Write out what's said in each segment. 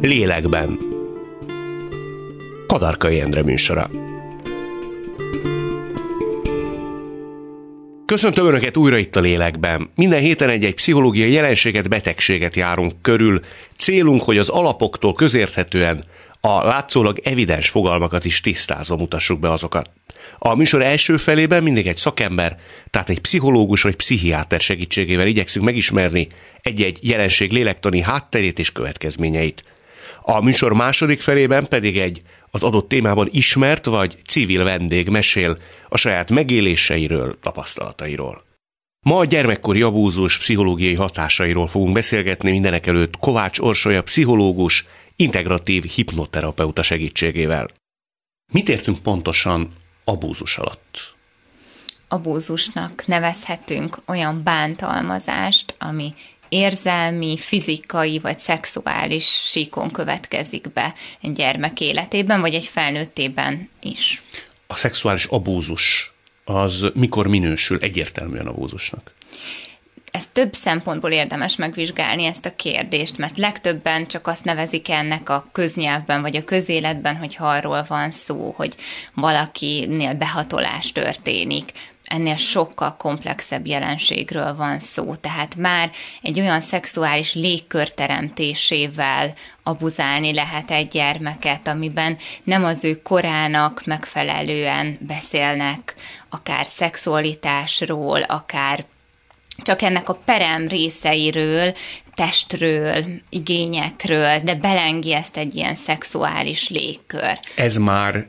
Lélekben. Kadarkai Endre műsora. Köszöntöm Önöket újra itt a lélekben. Minden héten egy-egy pszichológiai jelenséget, betegséget járunk körül. Célunk, hogy az alapoktól közérthetően a látszólag evidens fogalmakat is tisztázva mutassuk be azokat. A műsor első felében mindig egy szakember, tehát egy pszichológus vagy pszichiáter segítségével igyekszünk megismerni egy-egy jelenség lélektani hátterét és következményeit. A műsor második felében pedig egy az adott témában ismert vagy civil vendég mesél a saját megéléseiről, tapasztalatairól. Ma a gyermekkori abúzus pszichológiai hatásairól fogunk beszélgetni mindenek előtt Kovács Orsolya pszichológus, integratív hipnoterapeuta segítségével. Mit értünk pontosan abúzus alatt? Abúzusnak nevezhetünk olyan bántalmazást, ami érzelmi, fizikai vagy szexuális síkon következik be egy gyermek életében, vagy egy felnőttében is. A szexuális abúzus az mikor minősül egyértelműen abúzusnak? ez több szempontból érdemes megvizsgálni ezt a kérdést, mert legtöbben csak azt nevezik ennek a köznyelvben vagy a közéletben, hogy arról van szó, hogy valakinél behatolás történik, ennél sokkal komplexebb jelenségről van szó. Tehát már egy olyan szexuális légkör teremtésével abuzálni lehet egy gyermeket, amiben nem az ő korának megfelelően beszélnek, akár szexualitásról, akár csak ennek a perem részeiről, testről, igényekről, de belengi ezt egy ilyen szexuális légkör. Ez már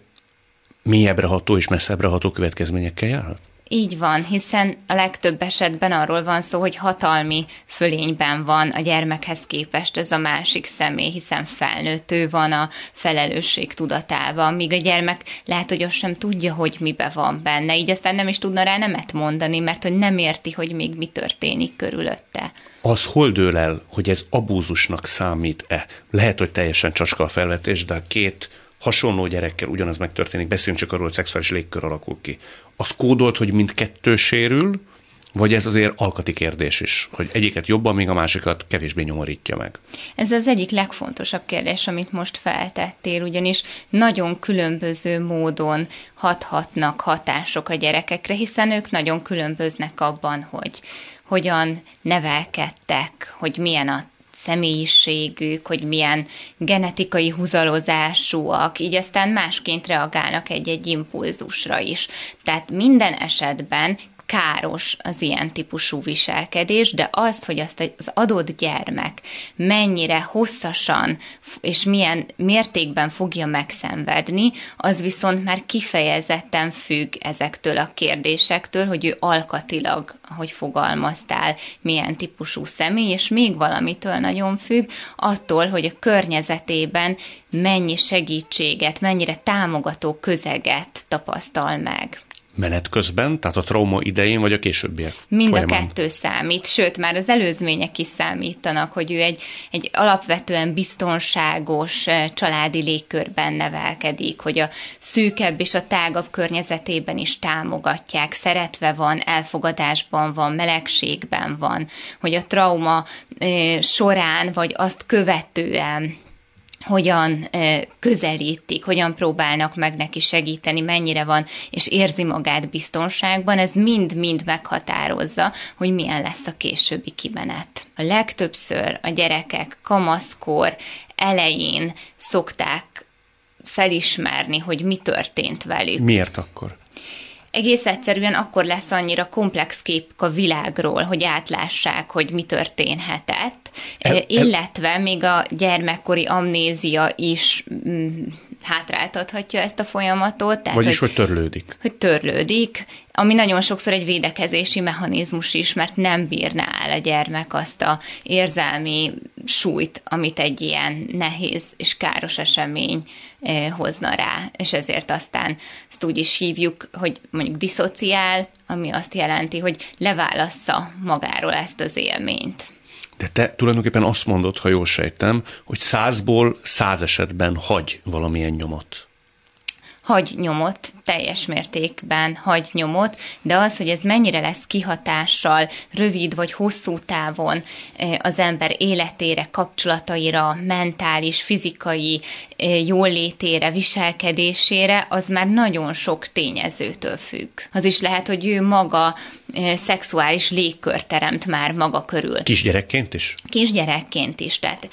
mélyebbre ható és messzebbre ható következményekkel járhat? Így van, hiszen a legtöbb esetben arról van szó, hogy hatalmi fölényben van a gyermekhez képest ez a másik személy, hiszen felnőttő van a felelősség tudatában, míg a gyermek lehet, hogy azt sem tudja, hogy mibe van benne, így aztán nem is tudna rá nemet mondani, mert hogy nem érti, hogy még mi történik körülötte. Az hol dől el, hogy ez abúzusnak számít-e? Lehet, hogy teljesen csacska a felvetés, de a két hasonló gyerekkel ugyanaz megtörténik, beszéljünk csak arról, hogy szexuális légkör alakul ki. Az kódolt, hogy mindkettő sérül, vagy ez azért alkati kérdés is, hogy egyiket jobban, míg a másikat kevésbé nyomorítja meg? Ez az egyik legfontosabb kérdés, amit most feltettél, ugyanis nagyon különböző módon hathatnak hatások a gyerekekre, hiszen ők nagyon különböznek abban, hogy hogyan nevelkedtek, hogy milyen a személyiségük, hogy milyen genetikai húzalozásúak, így aztán másként reagálnak egy-egy impulzusra is. Tehát minden esetben káros az ilyen típusú viselkedés, de azt, hogy azt az adott gyermek mennyire hosszasan és milyen mértékben fogja megszenvedni, az viszont már kifejezetten függ ezektől a kérdésektől, hogy ő alkatilag, ahogy fogalmaztál, milyen típusú személy, és még valamitől nagyon függ, attól, hogy a környezetében mennyi segítséget, mennyire támogató közeget tapasztal meg menet közben, tehát a trauma idején, vagy a későbbiek? Mind folyamán. a kettő számít, sőt, már az előzmények is számítanak, hogy ő egy, egy alapvetően biztonságos eh, családi légkörben nevelkedik, hogy a szűkebb és a tágabb környezetében is támogatják, szeretve van, elfogadásban van, melegségben van, hogy a trauma eh, során, vagy azt követően hogyan közelítik, hogyan próbálnak meg neki segíteni, mennyire van, és érzi magát biztonságban, ez mind-mind meghatározza, hogy milyen lesz a későbbi kimenet. A legtöbbször a gyerekek kamaszkor elején szokták felismerni, hogy mi történt velük. Miért akkor? Egész egyszerűen akkor lesz annyira komplex kép a világról, hogy átlássák, hogy mi történhetett, el, el, illetve még a gyermekkori amnézia is mm, hátráltathatja ezt a folyamatot. Tehát, Vagyis, hogy, hogy törlődik. Hogy törlődik, ami nagyon sokszor egy védekezési mechanizmus is, mert nem bírná el a gyermek azt a érzelmi súlyt, amit egy ilyen nehéz és káros esemény eh, hozna rá, és ezért aztán ezt úgy is hívjuk, hogy mondjuk diszociál, ami azt jelenti, hogy leválassza magáról ezt az élményt. De te tulajdonképpen azt mondod, ha jól sejtem, hogy százból száz esetben hagy valamilyen nyomot. hagy nyomot, teljes mértékben hagy nyomot, de az, hogy ez mennyire lesz kihatással rövid vagy hosszú távon az ember életére, kapcsolataira, mentális, fizikai jólétére, viselkedésére, az már nagyon sok tényezőtől függ. Az is lehet, hogy ő maga szexuális légkör teremt már maga körül. Kisgyerekként is? Kisgyerekként is. Tehát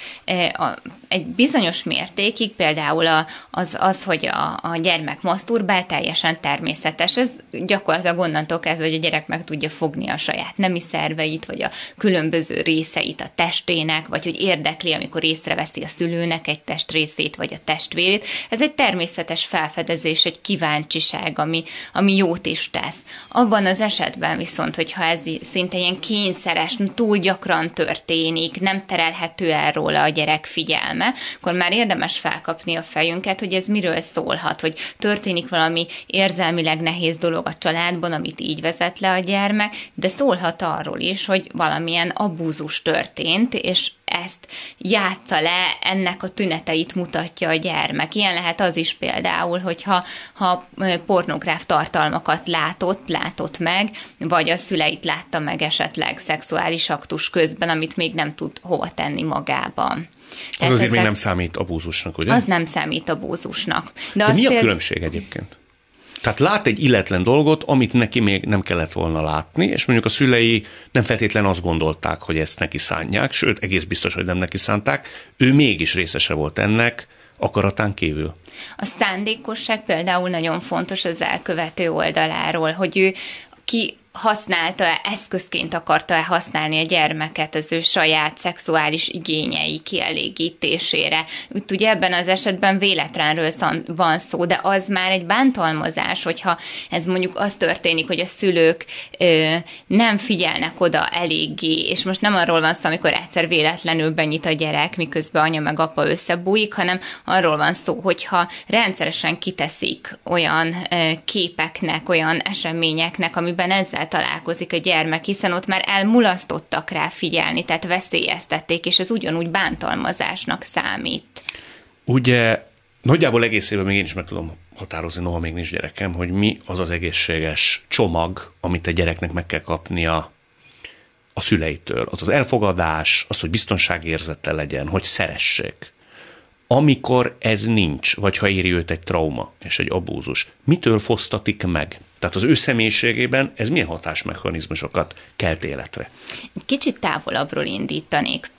egy bizonyos mértékig például az, az hogy a, a gyermek maszturbál, teljesen természetes. Ez gyakorlatilag onnantól kezdve, hogy a gyerek meg tudja fogni a saját nemi szerveit, vagy a különböző részeit a testének, vagy hogy érdekli, amikor észreveszi a szülőnek egy testrészét, vagy a testvérét. Ez egy természetes felfedezés, egy kíváncsiság, ami, ami jót is tesz. Abban az esetben viszont, hogyha ez szinte ilyen kényszeres, túl gyakran történik, nem terelhető el róla a gyerek figyelme, akkor már érdemes felkapni a fejünket, hogy ez miről szólhat, hogy történik valami érzelmileg nehéz dolog a családban, amit így vezet le a gyermek, de szólhat arról is, hogy valamilyen abúzus történt, és ezt játsza le, ennek a tüneteit mutatja a gyermek. Ilyen lehet az is például, hogyha ha pornográf tartalmakat látott, látott meg, vagy a szüleit látta meg esetleg szexuális aktus közben, amit még nem tud hova tenni magában. Tehát az azért ezek, még nem számít abúzusnak, ugye? Az nem számít abúzusnak. De, De mi a különbség egyébként? Tehát lát egy illetlen dolgot, amit neki még nem kellett volna látni, és mondjuk a szülei nem feltétlen azt gondolták, hogy ezt neki szánják, sőt, egész biztos, hogy nem neki szánták, ő mégis részese volt ennek, akaratán kívül. A szándékosság például nagyon fontos az elkövető oldaláról, hogy ő ki használta, eszközként akarta-e használni a gyermeket az ő saját szexuális igényei kielégítésére. Úgy ugye ebben az esetben véletlenről van szó, de az már egy bántalmazás, hogyha ez mondjuk az történik, hogy a szülők ö, nem figyelnek oda eléggé, és most nem arról van szó, amikor egyszer véletlenül benyit a gyerek, miközben anya meg apa összebújik, hanem arról van szó, hogyha rendszeresen kiteszik olyan ö, képeknek, olyan eseményeknek, amiben ezzel találkozik a gyermek, hiszen ott már elmulasztottak rá figyelni, tehát veszélyeztették, és ez ugyanúgy bántalmazásnak számít. Ugye nagyjából egészében még én is meg tudom határozni, noha még nincs gyerekem, hogy mi az az egészséges csomag, amit a gyereknek meg kell kapnia a szüleitől. Az az elfogadás, az, hogy biztonságérzete legyen, hogy szeressék. Amikor ez nincs, vagy ha éri őt egy trauma és egy abúzus, mitől fosztatik meg? Tehát az ő személyiségében ez milyen hatásmechanizmusokat kelt életre? Kicsit távolabbról indítanék.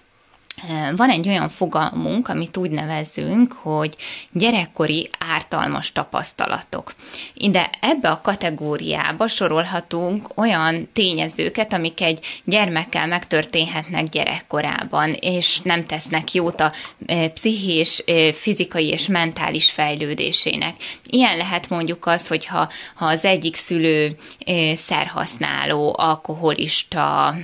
Van egy olyan fogalmunk, amit úgy nevezünk, hogy gyerekkori ártalmas tapasztalatok. Ide ebbe a kategóriába sorolhatunk olyan tényezőket, amik egy gyermekkel megtörténhetnek gyerekkorában, és nem tesznek jót a pszichés, fizikai és mentális fejlődésének. Ilyen lehet mondjuk az, hogyha ha az egyik szülő szerhasználó, alkoholista,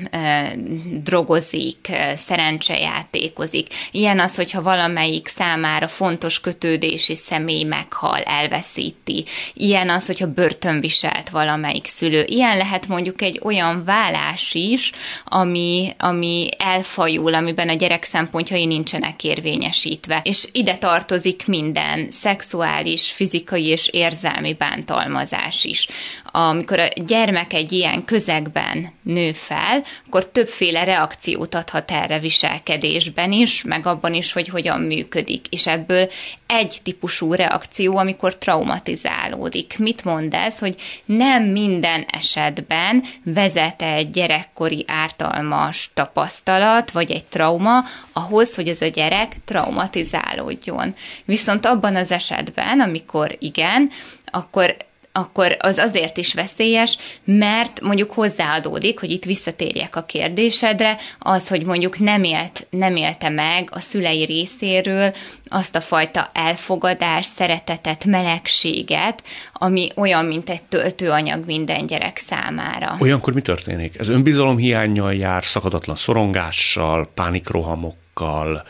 drogozik, szerencseját, játékozik. Ilyen az, hogyha valamelyik számára fontos kötődési személy meghal, elveszíti. Ilyen az, hogyha börtönviselt valamelyik szülő. Ilyen lehet mondjuk egy olyan vállás is, ami, ami elfajul, amiben a gyerek szempontjai nincsenek érvényesítve. És ide tartozik minden, szexuális, fizikai és érzelmi bántalmazás is amikor a gyermek egy ilyen közegben nő fel, akkor többféle reakciót adhat erre viselkedésben is, meg abban is, hogy hogyan működik. És ebből egy típusú reakció, amikor traumatizálódik. Mit mond ez, hogy nem minden esetben vezet egy gyerekkori ártalmas tapasztalat, vagy egy trauma ahhoz, hogy ez a gyerek traumatizálódjon. Viszont abban az esetben, amikor igen, akkor akkor az azért is veszélyes, mert mondjuk hozzáadódik, hogy itt visszatérjek a kérdésedre, az, hogy mondjuk nem, élt, nem élte meg a szülei részéről azt a fajta elfogadás, szeretetet, melegséget, ami olyan, mint egy töltőanyag minden gyerek számára. Olyankor mi történik? Ez önbizalom hiányjal jár, szakadatlan szorongással, pánikrohamokkal,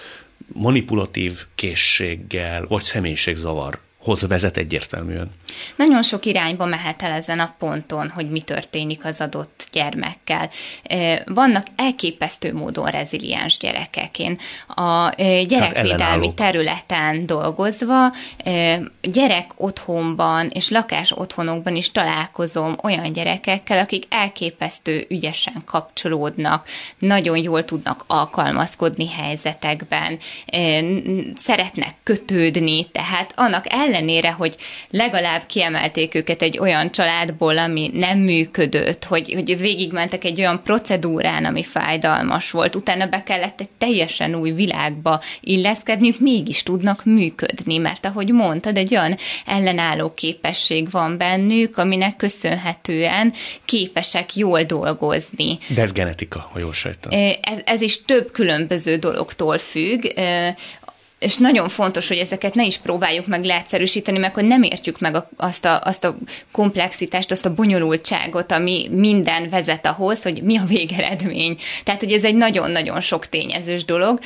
manipulatív készséggel, vagy személyiségzavar hoz vezet egyértelműen. Nagyon sok irányba mehet el ezen a ponton, hogy mi történik az adott gyermekkel. Vannak elképesztő módon reziliens gyerekek. Én a gyerekvédelmi területen dolgozva gyerek otthonban és lakás otthonokban is találkozom olyan gyerekekkel, akik elképesztő ügyesen kapcsolódnak, nagyon jól tudnak alkalmazkodni helyzetekben, szeretnek kötődni, tehát annak ellen ellenére, hogy legalább kiemelték őket egy olyan családból, ami nem működött, hogy, hogy végigmentek egy olyan procedúrán, ami fájdalmas volt, utána be kellett egy teljesen új világba illeszkedniük, mégis tudnak működni, mert ahogy mondtad, egy olyan ellenálló képesség van bennük, aminek köszönhetően képesek jól dolgozni. De ez genetika, ha jól sejtem. Ez, ez is több különböző dologtól függ és nagyon fontos, hogy ezeket ne is próbáljuk meg leegyszerűsíteni, mert akkor nem értjük meg azt a, azt a komplexitást, azt a bonyolultságot, ami minden vezet ahhoz, hogy mi a végeredmény. Tehát, hogy ez egy nagyon-nagyon sok tényezős dolog,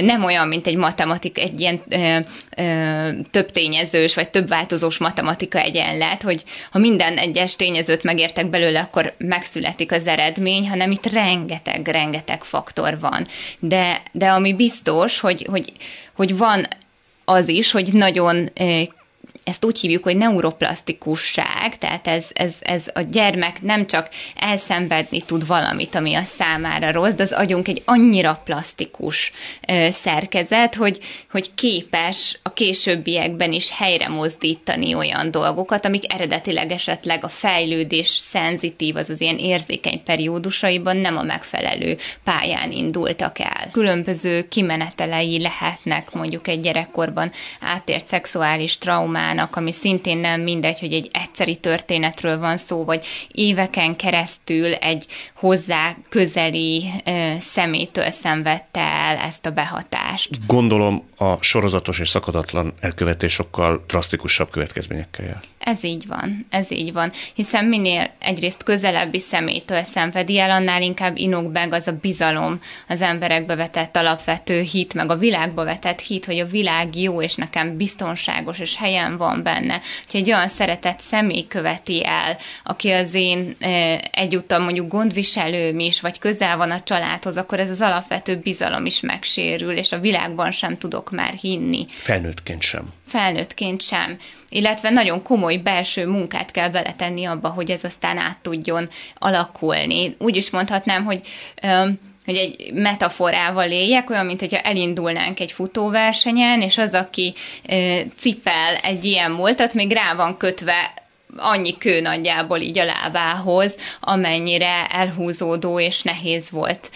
nem olyan, mint egy matematika, egy ilyen ö, ö, több tényezős, vagy több változós matematika egyenlet, hogy ha minden egyes tényezőt megértek belőle, akkor megszületik az eredmény, hanem itt rengeteg-rengeteg faktor van. De, de ami biztos, hogy, hogy hogy van az is, hogy nagyon ezt úgy hívjuk, hogy neuroplasztikusság, tehát ez, ez, ez a gyermek nem csak elszenvedni tud valamit, ami a számára rossz, de az agyunk egy annyira plastikus szerkezet, hogy, hogy képes a későbbiekben is helyre mozdítani olyan dolgokat, amik eredetileg esetleg a fejlődés szenzitív, az az ilyen érzékeny periódusaiban nem a megfelelő pályán indultak el. Különböző kimenetelei lehetnek mondjuk egy gyerekkorban átért szexuális traumán, témának, ami szintén nem mindegy, hogy egy egyszeri történetről van szó, vagy éveken keresztül egy hozzá közeli szemétől szenvedte el ezt a behatást. Gondolom a sorozatos és szakadatlan elkövetés sokkal drasztikusabb következményekkel jár. Ez így van, ez így van, hiszen minél egyrészt közelebbi szemétől szenvedi el, annál inkább inok meg az a bizalom az emberekbe vetett alapvető hit, meg a világba vetett hit, hogy a világ jó, és nekem biztonságos, és helyen van benne. Hogy egy olyan szeretett személy követi el, aki az én e, egyúttal mondjuk gondviselőm is, vagy közel van a családhoz, akkor ez az alapvető bizalom is megsérül, és a világban sem tudok már hinni. Felnőttként sem. Felnőttként sem illetve nagyon komoly belső munkát kell beletenni abba, hogy ez aztán át tudjon alakulni. Úgy is mondhatnám, hogy hogy egy metaforával éljek, olyan, mint hogyha elindulnánk egy futóversenyen, és az, aki cipel egy ilyen múltat, még rá van kötve annyi kő nagyjából így a lábához, amennyire elhúzódó és nehéz volt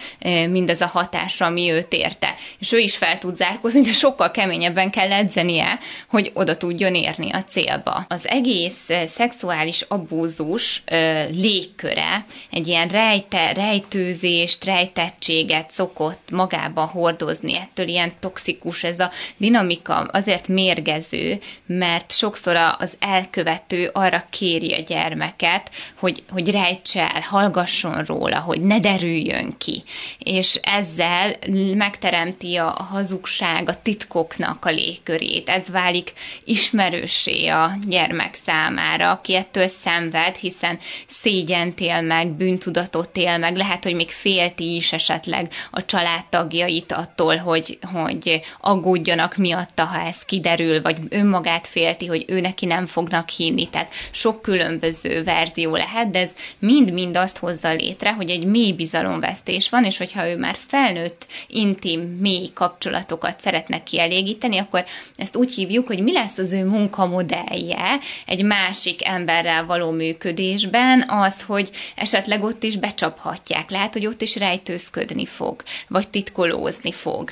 mindez a hatás, ami őt érte. És ő is fel tud zárkozni, de sokkal keményebben kell edzenie, hogy oda tudjon érni a célba. Az egész szexuális abúzus légköre egy ilyen rejte, rejtőzést, rejtettséget szokott magában hordozni, ettől ilyen toxikus ez a dinamika, azért mérgező, mert sokszor az elkövető arra kéri a gyermeket, hogy, hogy rejtse el, hallgasson róla, hogy ne derüljön ki. És ezzel megteremti a hazugság, a titkoknak a légkörét. Ez válik ismerősé a gyermek számára, aki ettől szenved, hiszen szégyent él meg, bűntudatot él meg, lehet, hogy még félti is esetleg a családtagjait attól, hogy, hogy aggódjanak miatta, ha ez kiderül, vagy önmagát félti, hogy ő neki nem fognak hinni. Tehát sok különböző verzió lehet, de ez mind-mind azt hozza létre, hogy egy mély bizalomvesztés van, és hogyha ő már felnőtt, intim, mély kapcsolatokat szeretne kielégíteni, akkor ezt úgy hívjuk, hogy mi lesz az ő munkamodellje egy másik emberrel való működésben, az, hogy esetleg ott is becsaphatják. Lehet, hogy ott is rejtőzködni fog, vagy titkolózni fog.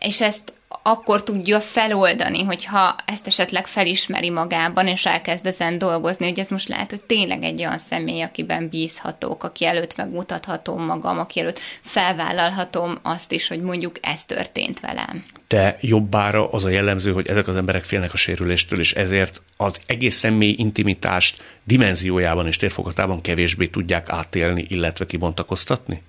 És ezt akkor tudja feloldani, hogyha ezt esetleg felismeri magában, és elkezd ezen dolgozni, hogy ez most lehet, hogy tényleg egy olyan személy, akiben bízhatok, aki előtt megmutathatom magam, aki előtt felvállalhatom azt is, hogy mondjuk ez történt velem. De jobbára az a jellemző, hogy ezek az emberek félnek a sérüléstől, és ezért az egész személy intimitást dimenziójában és térfogatában kevésbé tudják átélni, illetve kibontakoztatni?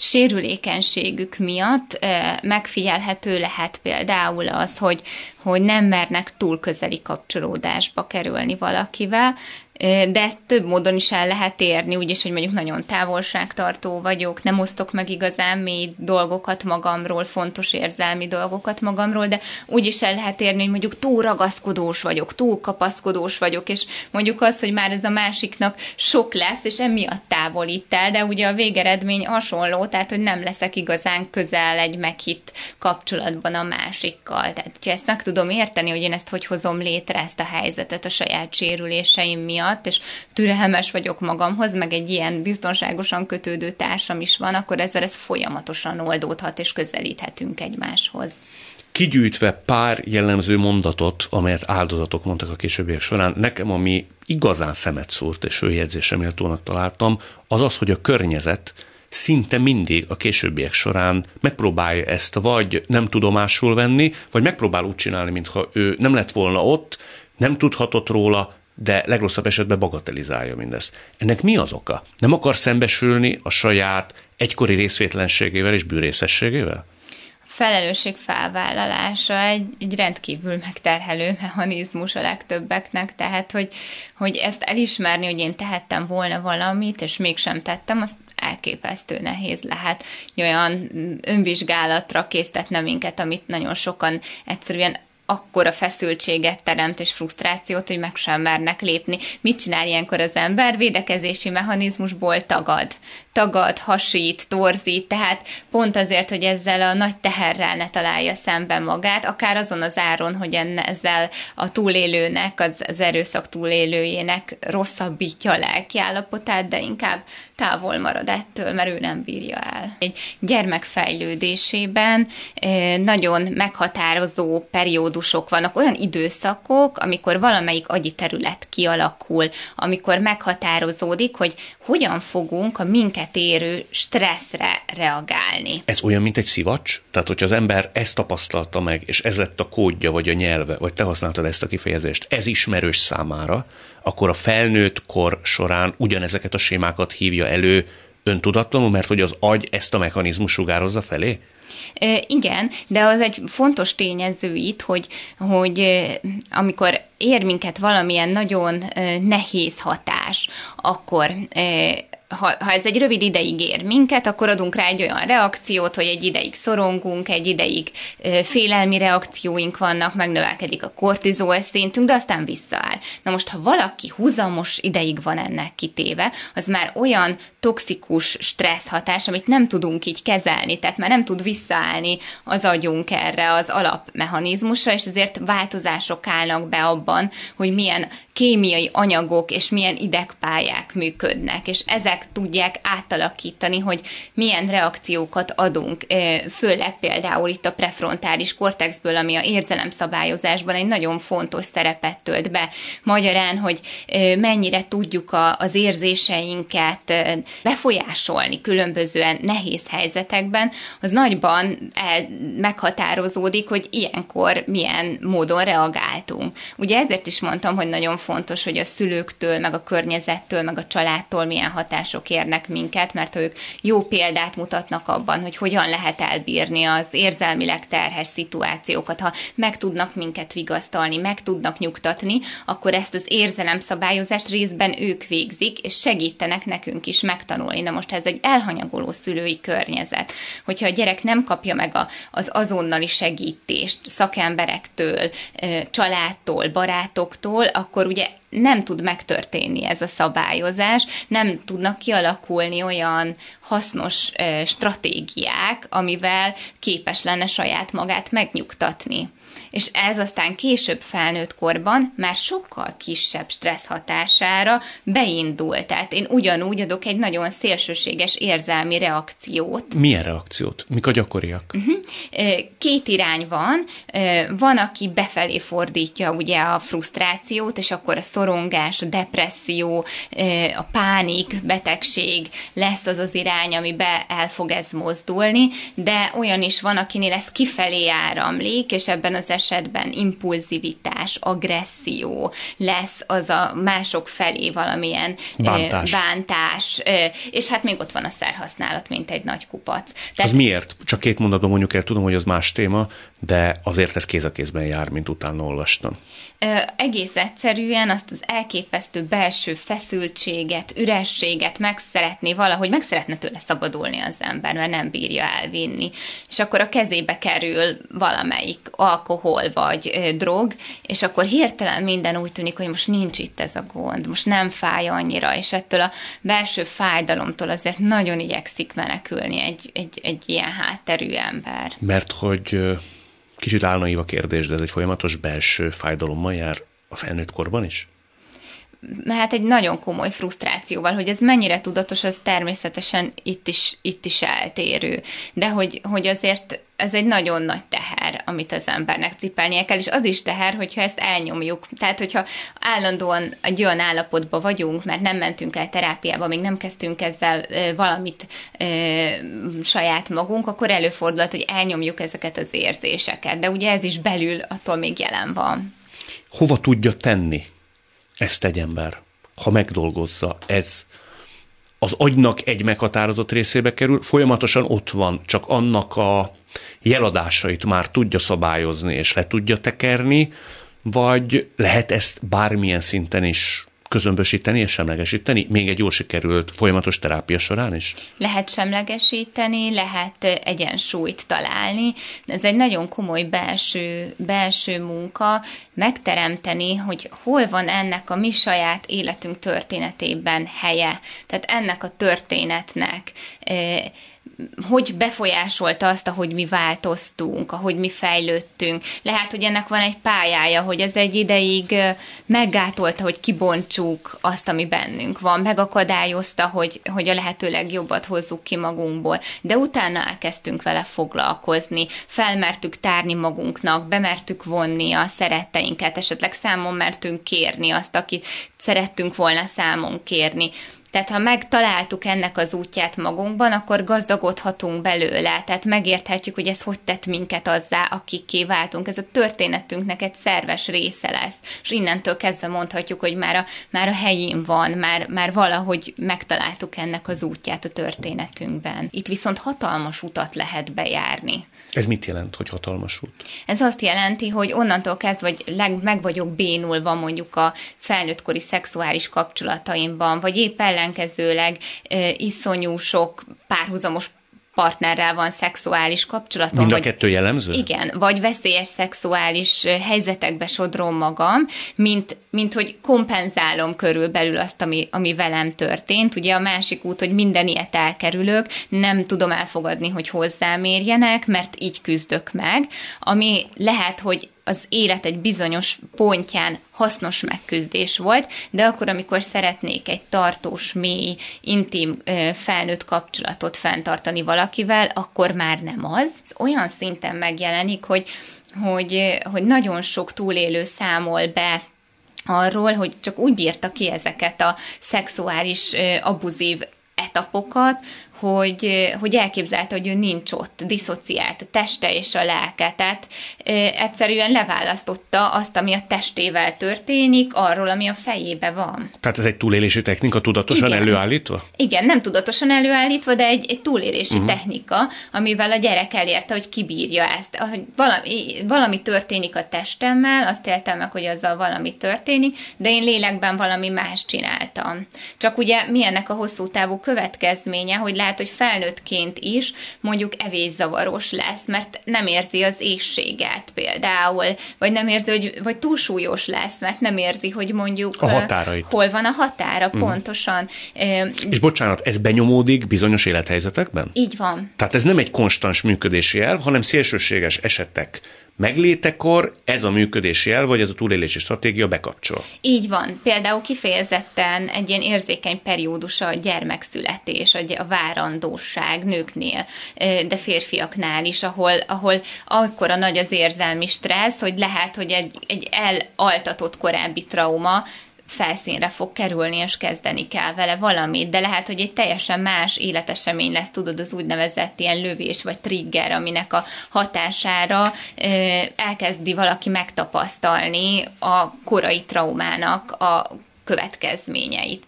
Sérülékenységük miatt megfigyelhető lehet például az, hogy, hogy nem mernek túl közeli kapcsolódásba kerülni valakivel, de ezt több módon is el lehet érni, úgyis, hogy mondjuk nagyon távolságtartó vagyok, nem osztok meg igazán mély dolgokat magamról, fontos érzelmi dolgokat magamról, de úgy is el lehet érni, hogy mondjuk túl ragaszkodós vagyok, túl kapaszkodós vagyok, és mondjuk az, hogy már ez a másiknak sok lesz, és emiatt távolít el, de ugye a végeredmény hasonló, tehát hogy nem leszek igazán közel egy meghitt kapcsolatban a másikkal. Tehát, ha ezt meg tudom érteni, hogy én ezt hogy hozom létre, ezt a helyzetet a saját sérüléseim miatt, miatt, és türelmes vagyok magamhoz, meg egy ilyen biztonságosan kötődő társam is van, akkor ezzel ez folyamatosan oldódhat, és közelíthetünk egymáshoz. Kigyűjtve pár jellemző mondatot, amelyet áldozatok mondtak a későbbiek során, nekem ami igazán szemet szúrt és főjegyzésem méltónak találtam, az az, hogy a környezet szinte mindig a későbbiek során megpróbálja ezt vagy nem tudomásul venni, vagy megpróbál úgy csinálni, mintha ő nem lett volna ott, nem tudhatott róla, de legrosszabb esetben bagatelizálja mindezt. Ennek mi az oka? Nem akar szembesülni a saját egykori részvétlenségével és bűrészességével? felelősség felvállalása egy, egy rendkívül megterhelő mechanizmus a legtöbbeknek, tehát hogy, hogy ezt elismerni, hogy én tehettem volna valamit, és mégsem tettem, azt elképesztő nehéz lehet olyan önvizsgálatra késztetne minket, amit nagyon sokan egyszerűen akkora feszültséget teremt és frusztrációt, hogy meg sem mernek lépni. Mit csinál ilyenkor az ember? Védekezési mechanizmusból tagad. Tagad, hasít, torzít, tehát pont azért, hogy ezzel a nagy teherrel ne találja szemben magát, akár azon az áron, hogy ezzel a túlélőnek, az, az erőszak túlélőjének rosszabbítja a lelkiállapotát, de inkább távol marad ettől, mert ő nem bírja el. Egy gyermek fejlődésében nagyon meghatározó periódus periódusok vannak, olyan időszakok, amikor valamelyik agyi terület kialakul, amikor meghatározódik, hogy hogyan fogunk a minket érő stresszre reagálni. Ez olyan, mint egy szivacs? Tehát, hogyha az ember ezt tapasztalta meg, és ez lett a kódja, vagy a nyelve, vagy te használtad ezt a kifejezést, ez ismerős számára, akkor a felnőtt kor során ugyanezeket a sémákat hívja elő öntudatlanul, mert hogy az agy ezt a mechanizmus sugározza felé? Igen, de az egy fontos tényező itt, hogy, hogy amikor ér minket valamilyen nagyon nehéz hatás, akkor ha, ha ez egy rövid ideig ér minket, akkor adunk rá egy olyan reakciót, hogy egy ideig szorongunk, egy ideig félelmi reakcióink vannak, megnövelkedik a kortizol szintünk, de aztán visszaáll. Na most, ha valaki húzamos ideig van ennek kitéve, az már olyan toxikus stressz hatás, amit nem tudunk így kezelni, tehát már nem tud visszaállni az agyunk erre az alapmechanizmusra, és ezért változások állnak be abban, hogy milyen kémiai anyagok és milyen idegpályák működnek, és ezek meg tudják átalakítani, hogy milyen reakciókat adunk, főleg például itt a prefrontális kortexből, ami a érzelemszabályozásban egy nagyon fontos szerepet tölt be. Magyarán, hogy mennyire tudjuk az érzéseinket befolyásolni különbözően nehéz helyzetekben, az nagyban meghatározódik, hogy ilyenkor milyen módon reagáltunk. Ugye ezért is mondtam, hogy nagyon fontos, hogy a szülőktől, meg a környezettől, meg a családtól milyen hatás mások érnek minket, mert ők jó példát mutatnak abban, hogy hogyan lehet elbírni az érzelmileg terhes szituációkat. Ha meg tudnak minket vigasztalni, meg tudnak nyugtatni, akkor ezt az érzelemszabályozást részben ők végzik, és segítenek nekünk is megtanulni. Na most ez egy elhanyagoló szülői környezet. Hogyha a gyerek nem kapja meg a, az azonnali segítést szakemberektől, családtól, barátoktól, akkor ugye nem tud megtörténni ez a szabályozás, nem tudnak kialakulni olyan hasznos stratégiák, amivel képes lenne saját magát megnyugtatni és ez aztán később felnőtt korban már sokkal kisebb stressz hatására beindul. Tehát én ugyanúgy adok egy nagyon szélsőséges érzelmi reakciót. Milyen reakciót? Mik a gyakoriak? Uh-huh. Két irány van. Van, aki befelé fordítja ugye a frusztrációt, és akkor a szorongás, a depresszió, a pánik, betegség lesz az az irány, amibe el fog ez mozdulni, de olyan is van, akinél ez kifelé áramlik, és ebben az esetben impulzivitás, agresszió, lesz az a mások felé valamilyen bántás, bántás és hát még ott van a szerhasználat, mint egy nagy kupac. Tehát... Az miért? Csak két mondatban mondjuk el, tudom, hogy az más téma, de azért ez kéz a kézben jár, mint utána olvastam. Egész egyszerűen azt az elképesztő belső feszültséget, ürességet meg szeretné valahogy, meg szeretne tőle szabadulni az ember, mert nem bírja elvinni. És akkor a kezébe kerül valamelyik alkohol vagy drog, és akkor hirtelen minden úgy tűnik, hogy most nincs itt ez a gond, most nem fáj annyira, és ettől a belső fájdalomtól azért nagyon igyekszik menekülni egy, egy, egy ilyen hátterű ember. Mert hogy Kicsit álnaív a kérdés, de ez egy folyamatos belső fájdalommal jár a felnőtt korban is? Hát egy nagyon komoly frusztrációval, hogy ez mennyire tudatos, az természetesen itt is, itt is eltérő. De hogy, hogy azért ez egy nagyon nagy teher, amit az embernek cipelnie kell, és az is teher, hogyha ezt elnyomjuk. Tehát, hogyha állandóan egy olyan állapotban vagyunk, mert nem mentünk el terápiába, még nem kezdtünk ezzel valamit e, saját magunk, akkor előfordulhat, hogy elnyomjuk ezeket az érzéseket. De ugye ez is belül attól még jelen van. Hova tudja tenni ezt egy ember, ha megdolgozza? Ez az agynak egy meghatározott részébe kerül, folyamatosan ott van, csak annak a jeladásait már tudja szabályozni és le tudja tekerni, vagy lehet ezt bármilyen szinten is közömbösíteni és semlegesíteni, még egy jól sikerült folyamatos terápia során is? Lehet semlegesíteni, lehet egyensúlyt találni. Ez egy nagyon komoly belső, belső munka, megteremteni, hogy hol van ennek a mi saját életünk történetében helye. Tehát ennek a történetnek hogy befolyásolta azt, ahogy mi változtunk, ahogy mi fejlődtünk. Lehet, hogy ennek van egy pályája, hogy ez egy ideig meggátolta, hogy kibontsuk azt, ami bennünk van, megakadályozta, hogy, hogy a lehető legjobbat hozzuk ki magunkból, de utána elkezdtünk vele foglalkozni, felmertük tárni magunknak, bemertük vonni a szeretteinket, esetleg számon mertünk kérni azt, akit szerettünk volna számon kérni tehát ha megtaláltuk ennek az útját magunkban, akkor gazdagodhatunk belőle, tehát megérthetjük, hogy ez hogy tett minket azzá, akikké váltunk. Ez a történetünknek egy szerves része lesz, és innentől kezdve mondhatjuk, hogy már a, már a helyén van, már, már valahogy megtaláltuk ennek az útját a történetünkben. Itt viszont hatalmas utat lehet bejárni. Ez mit jelent, hogy hatalmas út? Ez azt jelenti, hogy onnantól kezdve, hogy leg, meg vagyok bénulva mondjuk a felnőttkori szexuális kapcsolataimban, vagy épp ellenkezőleg iszonyú sok párhuzamos partnerrel van szexuális kapcsolatom. Mind a vagy, kettő jellemző? Igen, vagy veszélyes szexuális helyzetekbe sodrom magam, mint, mint hogy kompenzálom körülbelül azt, ami, ami velem történt. Ugye a másik út, hogy minden ilyet elkerülök, nem tudom elfogadni, hogy hozzám érjenek, mert így küzdök meg, ami lehet, hogy az élet egy bizonyos pontján hasznos megküzdés volt, de akkor, amikor szeretnék egy tartós, mély, intim, felnőtt kapcsolatot fenntartani valakivel, akkor már nem az. Ez olyan szinten megjelenik, hogy, hogy, hogy nagyon sok túlélő számol be arról, hogy csak úgy bírta ki ezeket a szexuális abuzív etapokat, hogy, hogy elképzelte, hogy ő nincs ott, diszociált a teste és a lelke. Tehát egyszerűen leválasztotta azt, ami a testével történik, arról, ami a fejébe van. Tehát ez egy túlélési technika tudatosan Igen. előállítva? Igen, nem tudatosan előállítva, de egy, egy túlélési uh-huh. technika, amivel a gyerek elérte, hogy kibírja ezt. Hogy valami, valami történik a testemmel, azt éltem meg, hogy azzal valami történik, de én lélekben valami más csináltam. Csak ugye mi ennek a hosszú távú következménye, hogy lát lehet, hogy felnőttként is mondjuk evészavaros lesz, mert nem érzi az éjséget például, vagy nem érzi, hogy vagy túlsúlyos lesz, mert nem érzi, hogy mondjuk a határait. hol van a határa uh-huh. pontosan. És bocsánat, ez benyomódik bizonyos élethelyzetekben? Így van. Tehát ez nem egy konstans működési elv, hanem szélsőséges esetek meglétekor ez a működési jel, vagy ez a túlélési stratégia bekapcsol. Így van. Például kifejezetten egy ilyen érzékeny periódus a gyermekszületés, a várandóság nőknél, de férfiaknál is, ahol, ahol akkor a nagy az érzelmi stressz, hogy lehet, hogy egy, egy elaltatott korábbi trauma felszínre fog kerülni, és kezdeni kell vele valamit, de lehet, hogy egy teljesen más életesemény lesz, tudod, az úgynevezett ilyen lövés vagy trigger, aminek a hatására elkezdi valaki megtapasztalni a korai traumának a következményeit.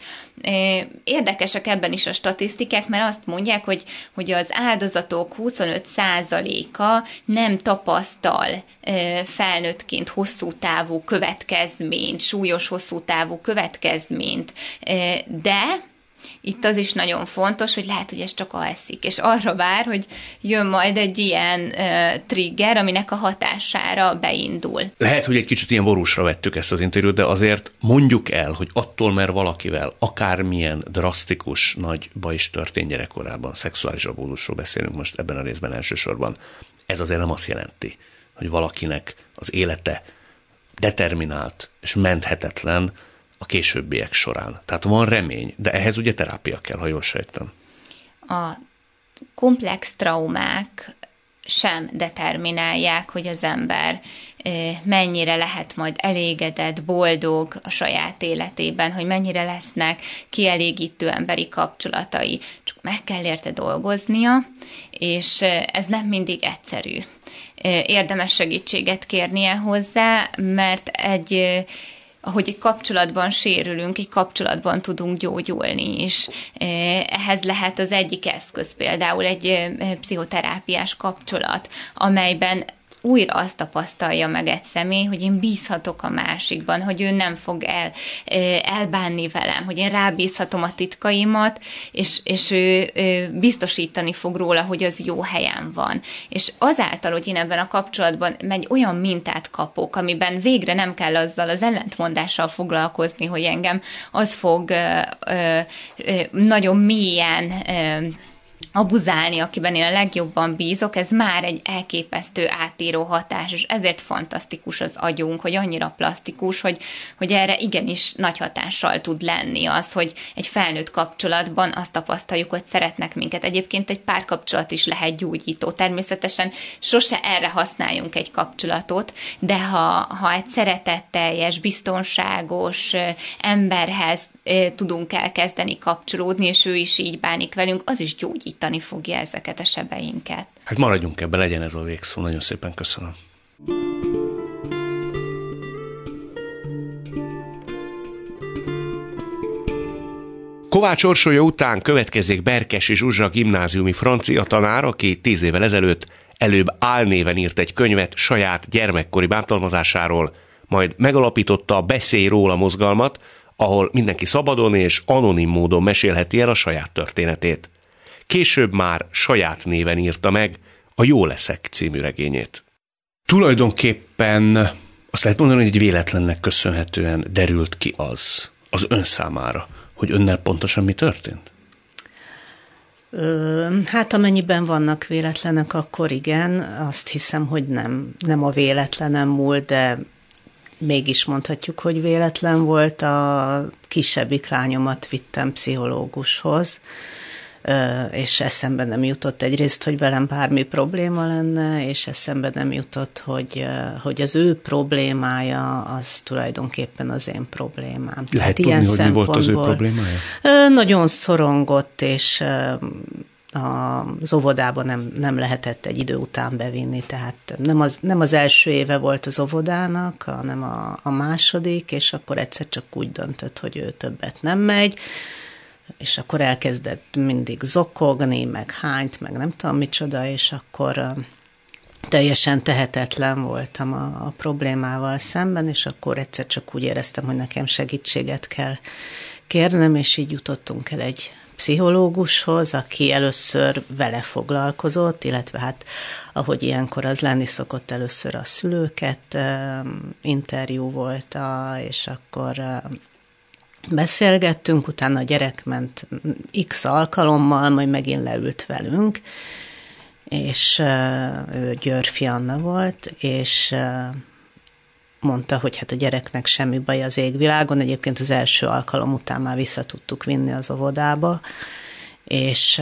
Érdekesek ebben is a statisztikák, mert azt mondják, hogy, hogy az áldozatok 25%-a nem tapasztal felnőttként hosszú távú következményt, súlyos hosszú távú következményt, de itt az is nagyon fontos, hogy lehet, hogy ez csak alszik, és arra vár, hogy jön majd egy ilyen uh, trigger, aminek a hatására beindul. Lehet, hogy egy kicsit ilyen borúsra vettük ezt az interjút, de azért mondjuk el, hogy attól, mert valakivel akármilyen drasztikus nagy baj is történt gyerekkorában, szexuális abúzusról beszélünk most ebben a részben elsősorban, ez azért nem azt jelenti, hogy valakinek az élete determinált és menthetetlen, a későbbiek során. Tehát van remény, de ehhez ugye terápia kell, ha jól sejtem. A komplex traumák sem determinálják, hogy az ember mennyire lehet majd elégedett, boldog a saját életében, hogy mennyire lesznek kielégítő emberi kapcsolatai. Csak meg kell érte dolgoznia, és ez nem mindig egyszerű. Érdemes segítséget kérnie hozzá, mert egy ahogy egy kapcsolatban sérülünk, egy kapcsolatban tudunk gyógyulni is. Ehhez lehet az egyik eszköz például egy pszichoterápiás kapcsolat, amelyben újra azt tapasztalja meg egy személy, hogy én bízhatok a másikban, hogy ő nem fog el, elbánni velem, hogy én rábízhatom a titkaimat, és, és ő, biztosítani fog róla, hogy az jó helyen van. És azáltal, hogy én ebben a kapcsolatban egy olyan mintát kapok, amiben végre nem kell azzal az ellentmondással foglalkozni, hogy engem az fog ö, ö, nagyon mélyen ö, abuzálni, akiben én a legjobban bízok, ez már egy elképesztő átíró hatás, és ezért fantasztikus az agyunk, hogy annyira plastikus, hogy, hogy erre igenis nagy hatással tud lenni az, hogy egy felnőtt kapcsolatban azt tapasztaljuk, hogy szeretnek minket. Egyébként egy párkapcsolat is lehet gyógyító. Természetesen sose erre használjunk egy kapcsolatot, de ha, ha egy szeretetteljes, biztonságos emberhez tudunk elkezdeni kapcsolódni, és ő is így bánik velünk, az is gyógyítani fogja ezeket a sebeinket. Hát maradjunk ebbe, legyen ez a végszó. Nagyon szépen köszönöm. Kovács Orsolya után következik Berkes és Uzsa gimnáziumi francia tanár, aki tíz évvel ezelőtt előbb álnéven írt egy könyvet saját gyermekkori bántalmazásáról, majd megalapította a Beszélj róla mozgalmat, ahol mindenki szabadon és anonim módon mesélheti el a saját történetét. Később már saját néven írta meg a Jó leszek című regényét. Tulajdonképpen azt lehet mondani, hogy egy véletlennek köszönhetően derült ki az, az ön számára, hogy önnel pontosan mi történt? Hát amennyiben vannak véletlenek, akkor igen. Azt hiszem, hogy nem, nem a véletlenem múlt, de mégis mondhatjuk, hogy véletlen volt. A kisebbik lányomat vittem pszichológushoz, és eszembe nem jutott egyrészt, hogy velem bármi probléma lenne, és eszembe nem jutott, hogy, hogy az ő problémája az tulajdonképpen az én problémám. Lehet Tehát tudni, ilyen hogy mi volt az ő problémája? Nagyon szorongott, és az óvodába nem, nem lehetett egy idő után bevinni, tehát nem az, nem az első éve volt az óvodának, hanem a, a második, és akkor egyszer csak úgy döntött, hogy ő többet nem megy, és akkor elkezdett mindig zokogni, meg hányt, meg nem tudom micsoda, és akkor teljesen tehetetlen voltam a, a problémával szemben, és akkor egyszer csak úgy éreztem, hogy nekem segítséget kell kérnem, és így jutottunk el egy pszichológushoz, aki először vele foglalkozott, illetve hát ahogy ilyenkor az lenni szokott, először a szülőket interjú volt, és akkor beszélgettünk, utána a gyerek ment x alkalommal, majd megint leült velünk, és ő Györfi Anna volt, és mondta, hogy hát a gyereknek semmi baj az égvilágon. Egyébként az első alkalom után már vissza tudtuk vinni az óvodába, és,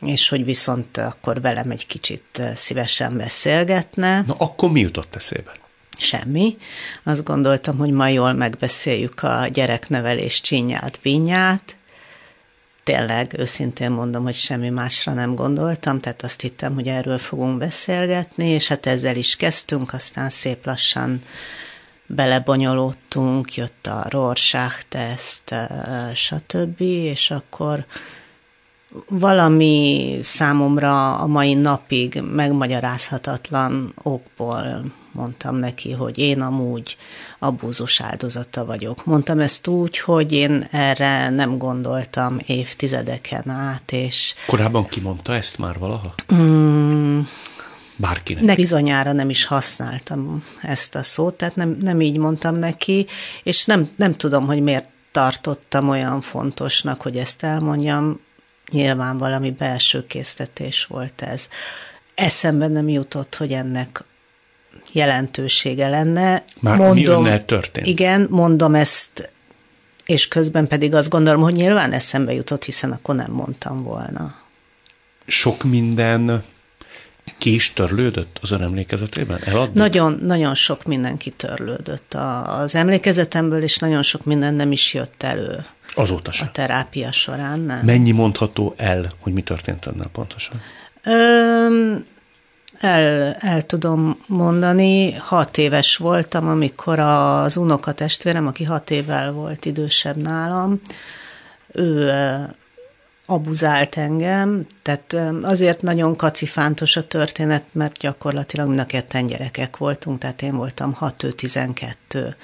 és hogy viszont akkor velem egy kicsit szívesen beszélgetne. Na akkor mi jutott eszébe? semmi. Azt gondoltam, hogy ma jól megbeszéljük a gyereknevelés csinyát, binyát. Tényleg, őszintén mondom, hogy semmi másra nem gondoltam, tehát azt hittem, hogy erről fogunk beszélgetni, és hát ezzel is kezdtünk, aztán szép lassan belebonyolódtunk, jött a Rorschach-teszt, stb., és akkor valami számomra a mai napig megmagyarázhatatlan okból mondtam neki, hogy én amúgy abúzus áldozata vagyok. Mondtam ezt úgy, hogy én erre nem gondoltam évtizedeken át, és... Korábban kimondta ezt már valaha? Mm, Bárkinek. Ne, bizonyára nem is használtam ezt a szót, tehát nem, nem így mondtam neki, és nem, nem tudom, hogy miért tartottam olyan fontosnak, hogy ezt elmondjam. Nyilván valami belső késztetés volt ez. Eszembe nem jutott, hogy ennek jelentősége lenne. Már mondom, mi történt? Igen, mondom ezt, és közben pedig azt gondolom, hogy nyilván eszembe jutott, hiszen akkor nem mondtam volna. Sok minden ki is törlődött az ön emlékezetében? Eladdig? Nagyon, nagyon sok minden kitörlődött az emlékezetemből, és nagyon sok minden nem is jött elő. Azóta sem. A terápia során nem. Mennyi mondható el, hogy mi történt önnel pontosan? Ö, el, el tudom mondani, hat éves voltam, amikor az unokatestvérem, aki hat évvel volt idősebb nálam, ő abuzált engem, tehát azért nagyon kacifántos a történet, mert gyakorlatilag mind a ketten gyerekek voltunk, tehát én voltam 6, ő 12.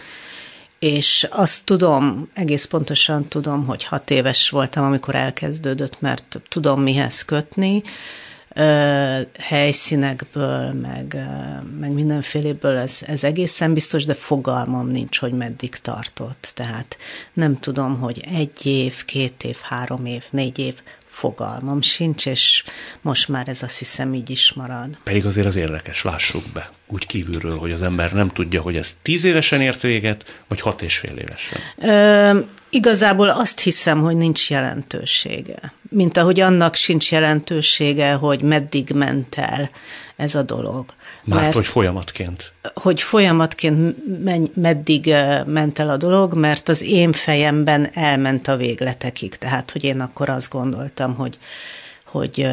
És azt tudom, egész pontosan tudom, hogy hat éves voltam, amikor elkezdődött, mert tudom mihez kötni, helyszínekből, meg, meg mindenféléből ez, ez egészen biztos, de fogalmam nincs, hogy meddig tartott. Tehát nem tudom, hogy egy év, két év, három év, négy év, fogalmam sincs, és most már ez azt hiszem így is marad. Pedig azért az érdekes, lássuk be, úgy kívülről, hogy az ember nem tudja, hogy ez tíz évesen ért véget, vagy hat és fél évesen. Ö, igazából azt hiszem, hogy nincs jelentősége. Mint ahogy annak sincs jelentősége, hogy meddig ment el ez a dolog. Már mert, hogy folyamatként. Hogy folyamatként menj, meddig ment el a dolog, mert az én fejemben elment a végletekig. Tehát, hogy én akkor azt gondoltam, hogy, hogy,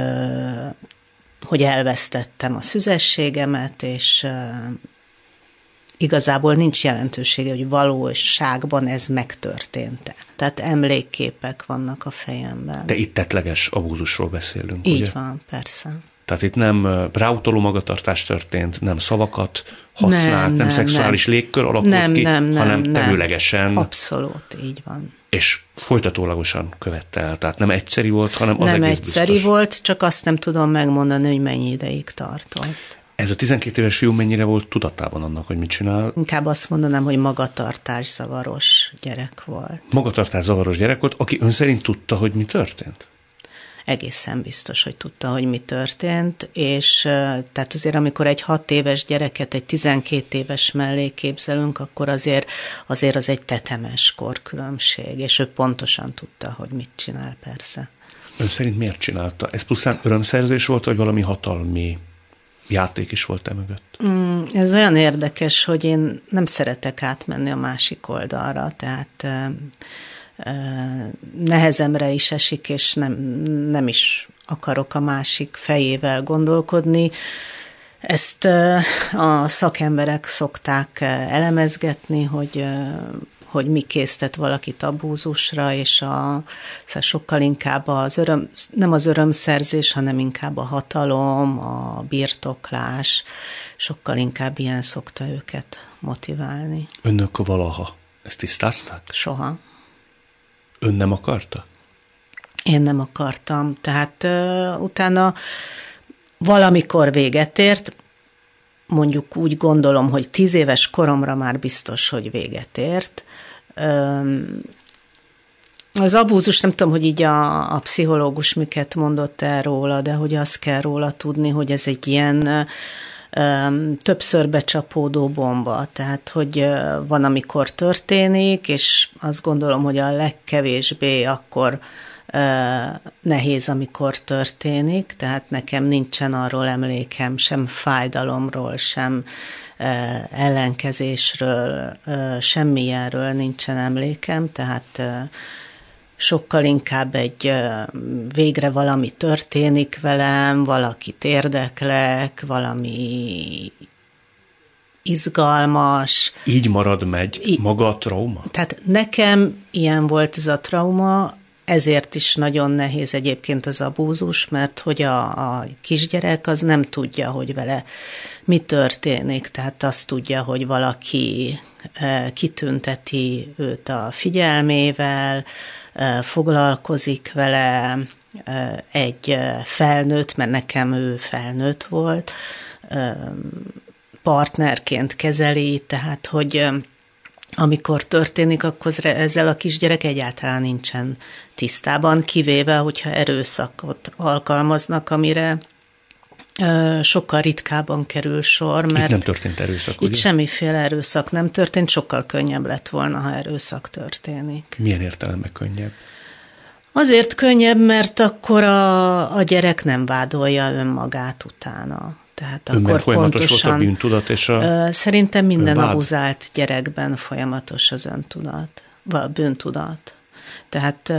hogy elvesztettem a szüzességemet, és igazából nincs jelentősége, hogy valóságban ez megtörtént. Tehát emlékképek vannak a fejemben. De itt tettleges abúzusról beszélünk, Így ugye? van, persze. Tehát itt nem ráutoló magatartás történt, nem szavakat használt, nem, nem, nem szexuális nem. légkör alakult nem, ki, nem, nem, hanem tevőlegesen. Abszolút, így van. És folytatólagosan követte el, tehát nem egyszeri volt, hanem az Nem egész egyszeri biztos. volt, csak azt nem tudom megmondani, hogy mennyi ideig tartott. Ez a 12 éves fiú mennyire volt tudatában annak, hogy mit csinál? Inkább azt mondanám, hogy magatartás zavaros gyerek volt. Magatartás zavaros gyerek volt, aki ön szerint tudta, hogy mi történt? Egészen biztos, hogy tudta, hogy mi történt, és tehát azért, amikor egy hat éves gyereket egy 12 éves mellé képzelünk, akkor azért, azért az egy tetemes korkülönbség, és ő pontosan tudta, hogy mit csinál persze. Ön szerint miért csinálta? Ez pluszán örömszerzés volt, vagy valami hatalmi játék is volt e mögött? Mm, ez olyan érdekes, hogy én nem szeretek átmenni a másik oldalra, tehát nehezemre is esik, és nem, nem is akarok a másik fejével gondolkodni. Ezt a szakemberek szokták elemezgetni, hogy hogy mi késztet valakit abúzusra, és a, szóval sokkal inkább az öröm, nem az örömszerzés, hanem inkább a hatalom, a birtoklás, sokkal inkább ilyen szokta őket motiválni. Önök valaha ezt tisztázták? Soha. Ön nem akarta? Én nem akartam. Tehát uh, utána valamikor véget ért, mondjuk úgy gondolom, hogy tíz éves koromra már biztos, hogy véget ért. Um, az abúzus, nem tudom, hogy így a, a pszichológus miket mondott el róla, de hogy azt kell róla tudni, hogy ez egy ilyen többször becsapódó bomba, tehát hogy van, amikor történik, és azt gondolom, hogy a legkevésbé akkor nehéz, amikor történik, tehát nekem nincsen arról emlékem, sem fájdalomról, sem ellenkezésről, semmilyenről nincsen emlékem, tehát sokkal inkább egy végre valami történik velem, valakit érdeklek, valami izgalmas. Így marad megy I- maga a trauma? Tehát nekem ilyen volt ez a trauma, ezért is nagyon nehéz egyébként az abúzus, mert hogy a, a kisgyerek az nem tudja, hogy vele mi történik, tehát azt tudja, hogy valaki kitünteti őt a figyelmével, foglalkozik vele, egy felnőtt, mert nekem ő felnőtt volt, partnerként kezeli, tehát hogy amikor történik, akkor ezzel a kisgyerek egyáltalán nincsen tisztában, kivéve, hogyha erőszakot alkalmaznak, amire sokkal ritkábban kerül sor, mert itt nem történt erőszak, Itt ugye? semmiféle erőszak nem történt, sokkal könnyebb lett volna, ha erőszak történik. Milyen értelemben könnyebb? Azért könnyebb, mert akkor a, a gyerek nem vádolja önmagát utána. Tehát Ön akkor folyamatos pontosan, volt a bűntudat és a Szerintem minden vád. abuzált gyerekben folyamatos az öntudat, vagy a bűntudat. Tehát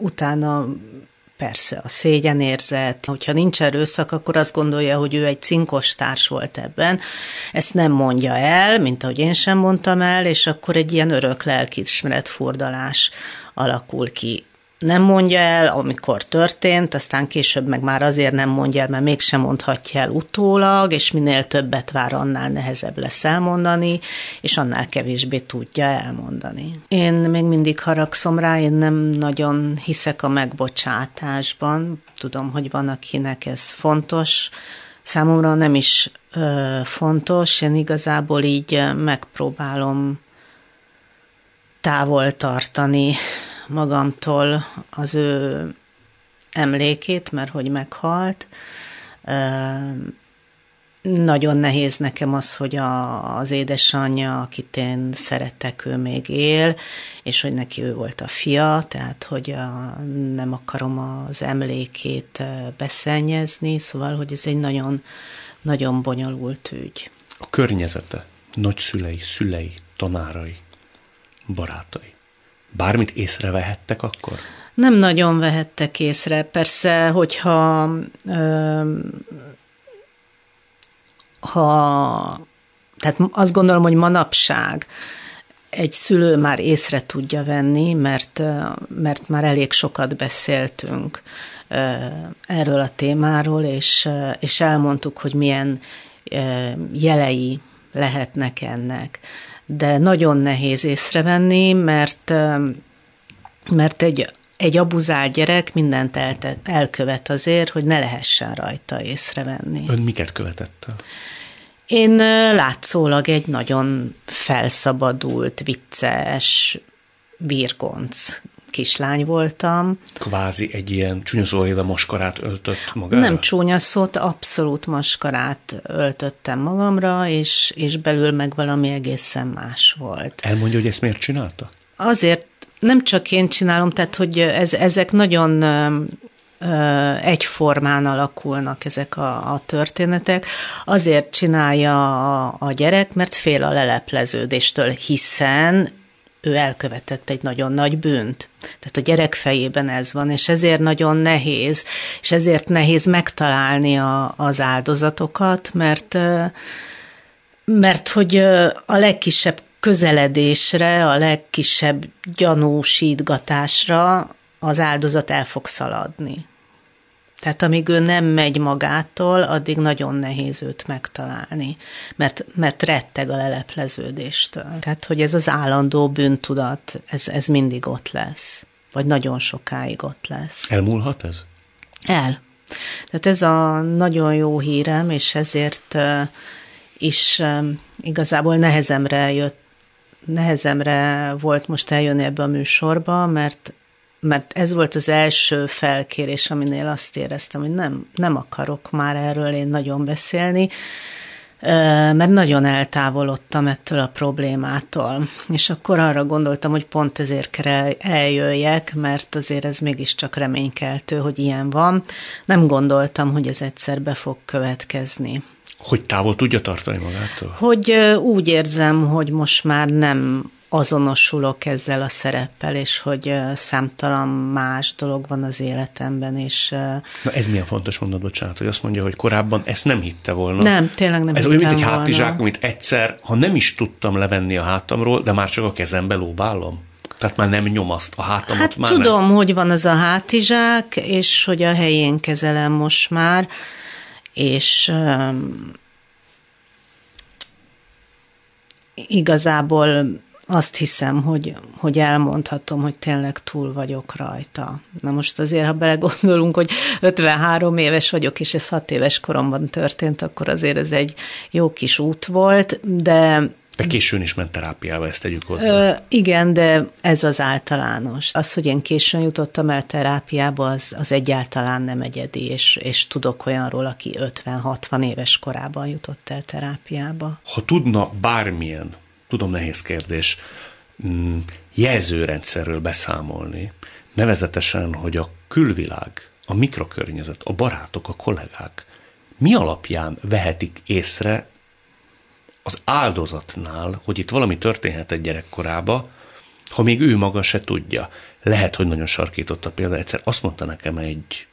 utána persze a szégyenérzet, hogyha nincs erőszak, akkor azt gondolja, hogy ő egy cinkos társ volt ebben. Ezt nem mondja el, mint ahogy én sem mondtam el, és akkor egy ilyen örök lelkiismeret fordalás alakul ki nem mondja el, amikor történt, aztán később meg már azért nem mondja el, mert mégsem mondhatja el utólag, és minél többet vár, annál nehezebb lesz elmondani, és annál kevésbé tudja elmondani. Én még mindig haragszom rá, én nem nagyon hiszek a megbocsátásban. Tudom, hogy van, akinek ez fontos, Számomra nem is ö, fontos, én igazából így megpróbálom távol tartani magamtól az ő emlékét, mert hogy meghalt. Nagyon nehéz nekem az, hogy a, az édesanyja, akit én szeretek, ő még él, és hogy neki ő volt a fia, tehát hogy a, nem akarom az emlékét beszennyezni, szóval, hogy ez egy nagyon, nagyon bonyolult ügy. A környezete, nagyszülei, szülei, tanárai, barátai bármit észrevehettek akkor? Nem nagyon vehettek észre. Persze, hogyha ha, tehát azt gondolom, hogy manapság egy szülő már észre tudja venni, mert, mert már elég sokat beszéltünk erről a témáról, és, és elmondtuk, hogy milyen jelei lehetnek ennek de nagyon nehéz észrevenni, mert, mert egy, egy abuzált gyerek mindent el, elkövet azért, hogy ne lehessen rajta észrevenni. Ön miket követett Én látszólag egy nagyon felszabadult, vicces, virgonc kislány voltam. Kvázi egy ilyen csúnya szó éve maskarát öltött magára? Nem csúnya szót, abszolút maskarát öltöttem magamra, és, és belül meg valami egészen más volt. Elmondja, hogy ezt miért csinálta? Azért nem csak én csinálom, tehát hogy ez, ezek nagyon egyformán alakulnak ezek a, a történetek. Azért csinálja a, a gyerek, mert fél a lelepleződéstől, hiszen ő elkövetett egy nagyon nagy bűnt. Tehát a gyerek fejében ez van, és ezért nagyon nehéz, és ezért nehéz megtalálni a, az áldozatokat, mert, mert hogy a legkisebb közeledésre, a legkisebb gyanúsítgatásra az áldozat el fog szaladni. Tehát amíg ő nem megy magától, addig nagyon nehéz őt megtalálni, mert, mert retteg a lelepleződéstől. Tehát, hogy ez az állandó bűntudat, ez, ez mindig ott lesz, vagy nagyon sokáig ott lesz. Elmúlhat ez? El. Tehát ez a nagyon jó hírem, és ezért is igazából nehezemre jött, nehezemre volt most eljönni ebbe a műsorba, mert mert ez volt az első felkérés, aminél azt éreztem, hogy nem, nem akarok már erről én nagyon beszélni, mert nagyon eltávolodtam ettől a problémától. És akkor arra gondoltam, hogy pont ezért kell eljöjjek, mert azért ez mégiscsak reménykeltő, hogy ilyen van. Nem gondoltam, hogy ez egyszer be fog következni. Hogy távol tudja tartani magától? Hogy úgy érzem, hogy most már nem azonosulok ezzel a szereppel, és hogy számtalan más dolog van az életemben, és... Na ez milyen fontos mondat, bocsánat, hogy azt mondja, hogy korábban ezt nem hitte volna. Nem, tényleg nem Ez olyan, mint egy hátizsák, amit egyszer, ha nem is tudtam levenni a hátamról, de már csak a kezembe lóbálom. Tehát már nem nyomaszt a hátamat hát már tudom, nem. hogy van az a hátizsák, és hogy a helyén kezelem most már, és um, igazából azt hiszem, hogy, hogy elmondhatom, hogy tényleg túl vagyok rajta. Na most azért, ha belegondolunk, hogy 53 éves vagyok, és ez 6 éves koromban történt, akkor azért ez egy jó kis út volt, de de későn is ment terápiába, ezt tegyük hozzá. Ö, igen, de ez az általános. Az, hogy én későn jutottam el terápiába, az, az egyáltalán nem egyedi, és, és tudok olyanról, aki 50-60 éves korában jutott el terápiába. Ha tudna bármilyen tudom nehéz kérdés, mm, jelzőrendszerről beszámolni, nevezetesen, hogy a külvilág, a mikrokörnyezet, a barátok, a kollégák mi alapján vehetik észre az áldozatnál, hogy itt valami történhet egy gyerekkorába, ha még ő maga se tudja. Lehet, hogy nagyon sarkított a példa. Egyszer azt mondta nekem egy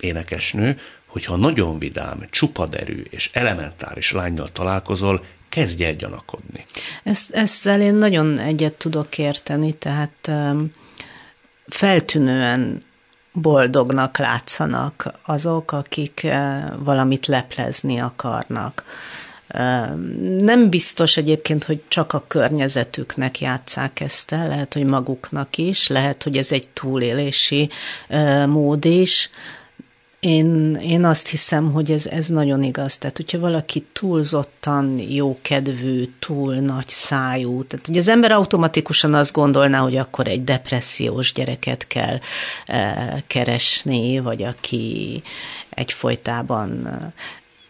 énekesnő, hogy ha nagyon vidám, csupaderű és elementáris lányjal találkozol, kezdj el gyanakodni. Ezt, ezzel én nagyon egyet tudok érteni, tehát feltűnően boldognak látszanak azok, akik uh, valamit leplezni akarnak. Nem biztos egyébként, hogy csak a környezetüknek játszák ezt el, lehet, hogy maguknak is, lehet, hogy ez egy túlélési mód is, én, én azt hiszem, hogy ez, ez nagyon igaz. Tehát, hogyha valaki túlzottan jókedvű, túl nagy szájú, tehát hogy az ember automatikusan azt gondolná, hogy akkor egy depressziós gyereket kell e, keresni, vagy aki egyfolytában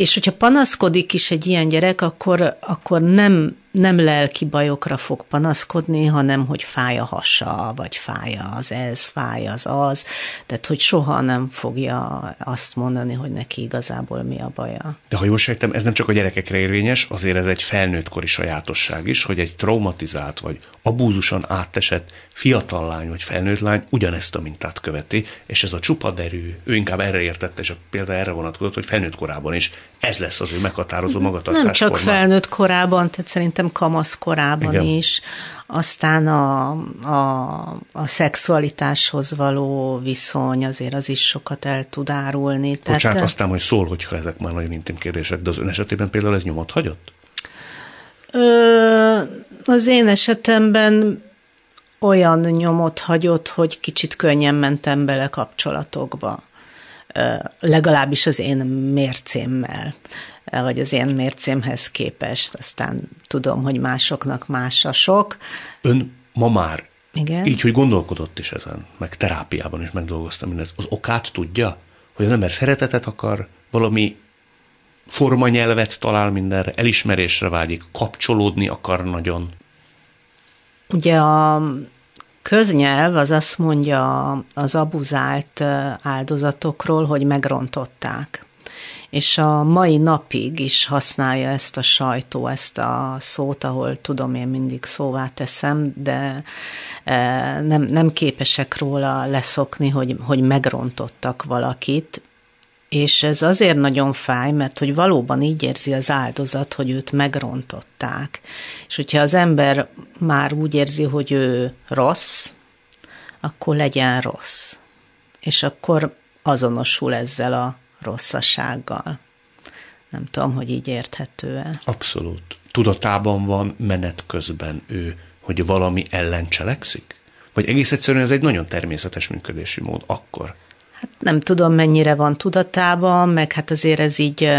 és hogyha panaszkodik is egy ilyen gyerek, akkor, akkor nem, nem lelki bajokra fog panaszkodni, hanem hogy fáj a hasa, vagy fáj az ez, fáj az az. Tehát, hogy soha nem fogja azt mondani, hogy neki igazából mi a baja. De ha jól sejtem, ez nem csak a gyerekekre érvényes, azért ez egy felnőttkori sajátosság is, hogy egy traumatizált vagy abúzusan átesett fiatal lány vagy felnőtt lány ugyanezt a mintát követi, és ez a csupaderű, ő inkább erre értette, és a példa erre vonatkozott, hogy felnőtt korában is ez lesz az ő meghatározó magatartás Nem csak formá. felnőtt korában, tehát szerintem kamasz korában Igen. is, aztán a, a, a szexualitáshoz való viszony azért az is sokat el tud árulni. Bocsánat, tehát, aztán, hogy szól, hogyha ezek már nagyon intim kérdések, de az ön esetében például ez nyomot hagyott? Ö, az én esetemben olyan nyomot hagyott, hogy kicsit könnyen mentem bele kapcsolatokba. Legalábbis az én mércémmel, vagy az én mércémhez képest. Aztán tudom, hogy másoknak más a sok. Ön ma már igen. Így, hogy gondolkodott is ezen, meg terápiában is megdolgoztam mindezt. Az okát tudja, hogy az ember szeretetet akar, valami formanyelvet talál mindenre, elismerésre vágyik, kapcsolódni akar nagyon. Ugye a köznyelv az azt mondja az abuzált áldozatokról, hogy megrontották. És a mai napig is használja ezt a sajtó, ezt a szót, ahol tudom, én mindig szóvá teszem, de nem, nem képesek róla leszokni, hogy, hogy megrontottak valakit, és ez azért nagyon fáj, mert hogy valóban így érzi az áldozat, hogy őt megrontották. És hogyha az ember már úgy érzi, hogy ő rossz, akkor legyen rossz. És akkor azonosul ezzel a rosszasággal. Nem tudom, hogy így érthető-e. Abszolút. Tudatában van menet közben ő, hogy valami ellen cselekszik? Vagy egész egyszerűen ez egy nagyon természetes működési mód akkor? Hát nem tudom, mennyire van tudatában, meg hát azért ez így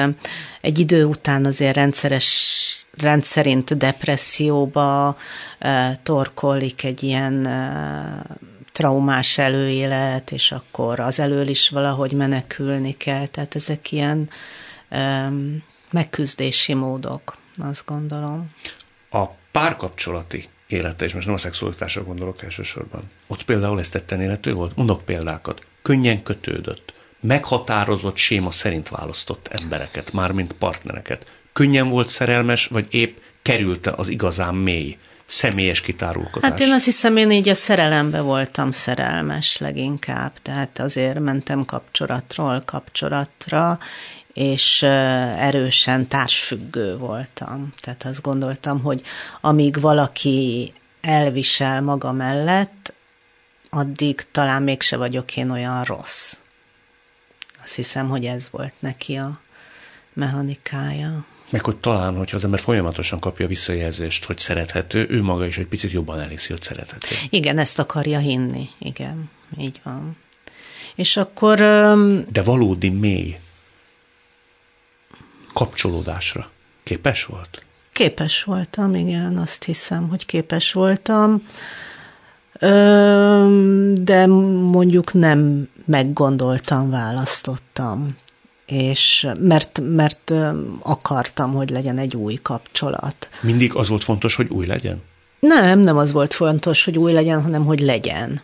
egy idő után azért rendszeres, rendszerint depresszióba torkolik egy ilyen traumás előélet, és akkor az elől is valahogy menekülni kell. Tehát ezek ilyen megküzdési módok, azt gondolom. A párkapcsolati élete, és most nem a szexualitásra gondolok elsősorban. Ott például ezt tetten élető volt? Mondok példákat. Könnyen kötődött. Meghatározott séma szerint választott embereket, mármint partnereket. Könnyen volt szerelmes, vagy épp kerülte az igazán mély, személyes kitárulkozás? Hát én azt hiszem, én így a szerelembe voltam szerelmes leginkább, tehát azért mentem kapcsolatról kapcsolatra, és erősen társfüggő voltam. Tehát azt gondoltam, hogy amíg valaki elvisel maga mellett, addig talán mégse vagyok én olyan rossz. Azt hiszem, hogy ez volt neki a mechanikája. Meg hogy talán, hogyha az ember folyamatosan kapja visszajelzést, hogy szerethető, ő maga is egy picit jobban elhiszi, hogy szerethető. Igen, ezt akarja hinni. Igen, így van. És akkor... De valódi mély kapcsolódásra képes volt? Képes voltam, igen, azt hiszem, hogy képes voltam, de mondjuk nem meggondoltam, választottam, és mert, mert akartam, hogy legyen egy új kapcsolat. Mindig az volt fontos, hogy új legyen? Nem, nem az volt fontos, hogy új legyen, hanem hogy legyen.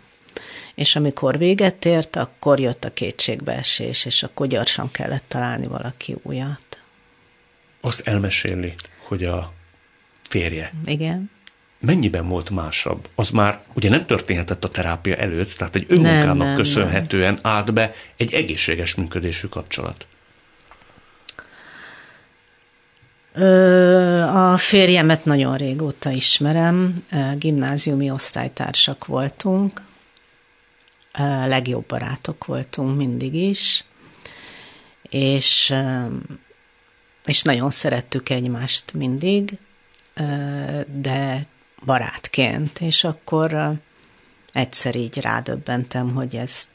És amikor véget ért, akkor jött a kétségbeesés, és akkor gyorsan kellett találni valaki újat azt elmeséli, hogy a férje. Igen. Mennyiben volt másabb? Az már ugye nem történhetett a terápia előtt, tehát egy önmunkának nem, nem, köszönhetően nem. állt be egy egészséges működésű kapcsolat. A férjemet nagyon régóta ismerem, gimnáziumi osztálytársak voltunk, legjobb barátok voltunk mindig is, és és nagyon szerettük egymást mindig, de barátként, és akkor egyszer így rádöbbentem, hogy ez,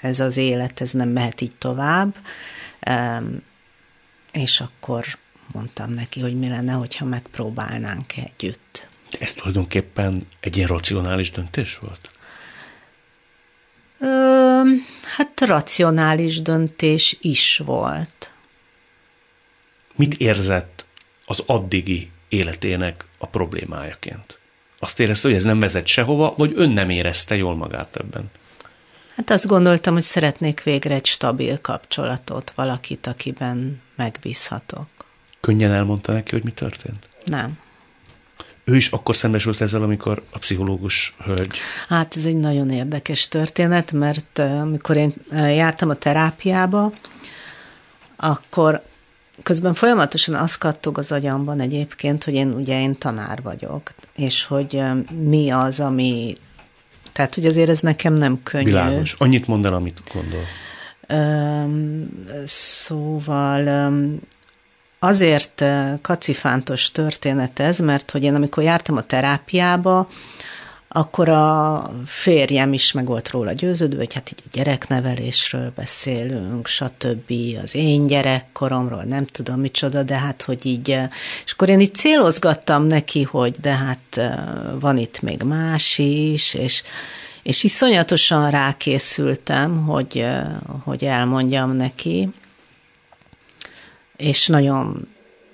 ez az élet, ez nem mehet így tovább, és akkor mondtam neki, hogy mi lenne, hogyha megpróbálnánk együtt. Ez tulajdonképpen egy ilyen racionális döntés volt? Ö, hát racionális döntés is volt. Mit érzett az addigi életének a problémájaként? Azt érezte, hogy ez nem vezet sehova, vagy ön nem érezte jól magát ebben? Hát azt gondoltam, hogy szeretnék végre egy stabil kapcsolatot, valakit, akiben megbízhatok. Könnyen elmondta neki, hogy mi történt? Nem. Ő is akkor szembesült ezzel, amikor a pszichológus hölgy... Hát ez egy nagyon érdekes történet, mert amikor én jártam a terápiába, akkor közben folyamatosan az kattog az agyamban egyébként, hogy én ugye én tanár vagyok, és hogy mi az, ami... Tehát, hogy azért ez nekem nem könnyű. Világos. Annyit mondd el, amit gondol. Szóval azért kacifántos történet ez, mert hogy én amikor jártam a terápiába, akkor a férjem is meg volt róla győződve, hogy hát így a gyereknevelésről beszélünk, stb. az én gyerekkoromról, nem tudom micsoda, de hát, hogy így, és akkor én így célozgattam neki, hogy de hát van itt még más is, és, és iszonyatosan rákészültem, hogy, hogy elmondjam neki, és nagyon,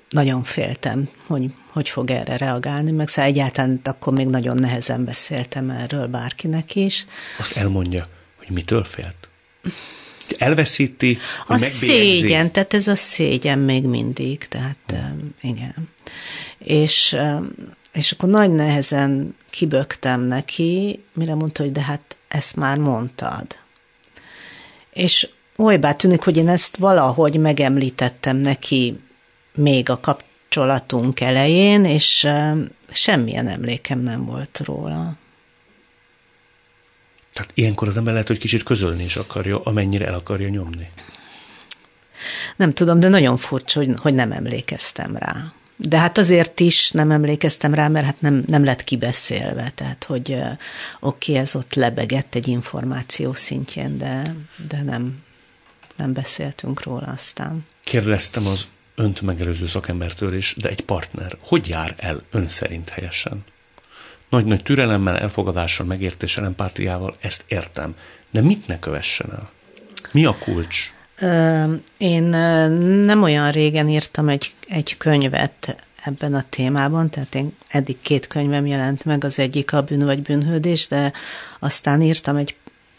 nagyon féltem, hogy hogy fog erre reagálni, meg szóval egyáltalán akkor még nagyon nehezen beszéltem erről bárkinek is. Azt elmondja, hogy mitől félt? Elveszíti, hogy A szégyen, tehát ez a szégyen még mindig, tehát hmm. igen. És, és akkor nagy nehezen kibögtem neki, mire mondta, hogy de hát ezt már mondtad. És olybá tűnik, hogy én ezt valahogy megemlítettem neki még a kap, kapcsolatunk elején, és semmilyen emlékem nem volt róla. Tehát ilyenkor az ember lehet, hogy kicsit közölni is akarja, amennyire el akarja nyomni. Nem tudom, de nagyon furcsa, hogy, hogy nem emlékeztem rá. De hát azért is nem emlékeztem rá, mert hát nem, nem lett kibeszélve, tehát hogy oké, ez ott lebegett egy információ szintjén, de, de nem, nem beszéltünk róla aztán. Kérdeztem az önt megelőző szakembertől is, de egy partner hogy jár el ön szerint helyesen? Nagy-nagy türelemmel, elfogadással, megértéssel, empátiával, ezt értem. De mit ne kövessen el? Mi a kulcs? Én nem olyan régen írtam egy, egy könyvet ebben a témában, tehát én eddig két könyvem jelent meg, az egyik a bűn vagy bűnhődés, de aztán írtam egy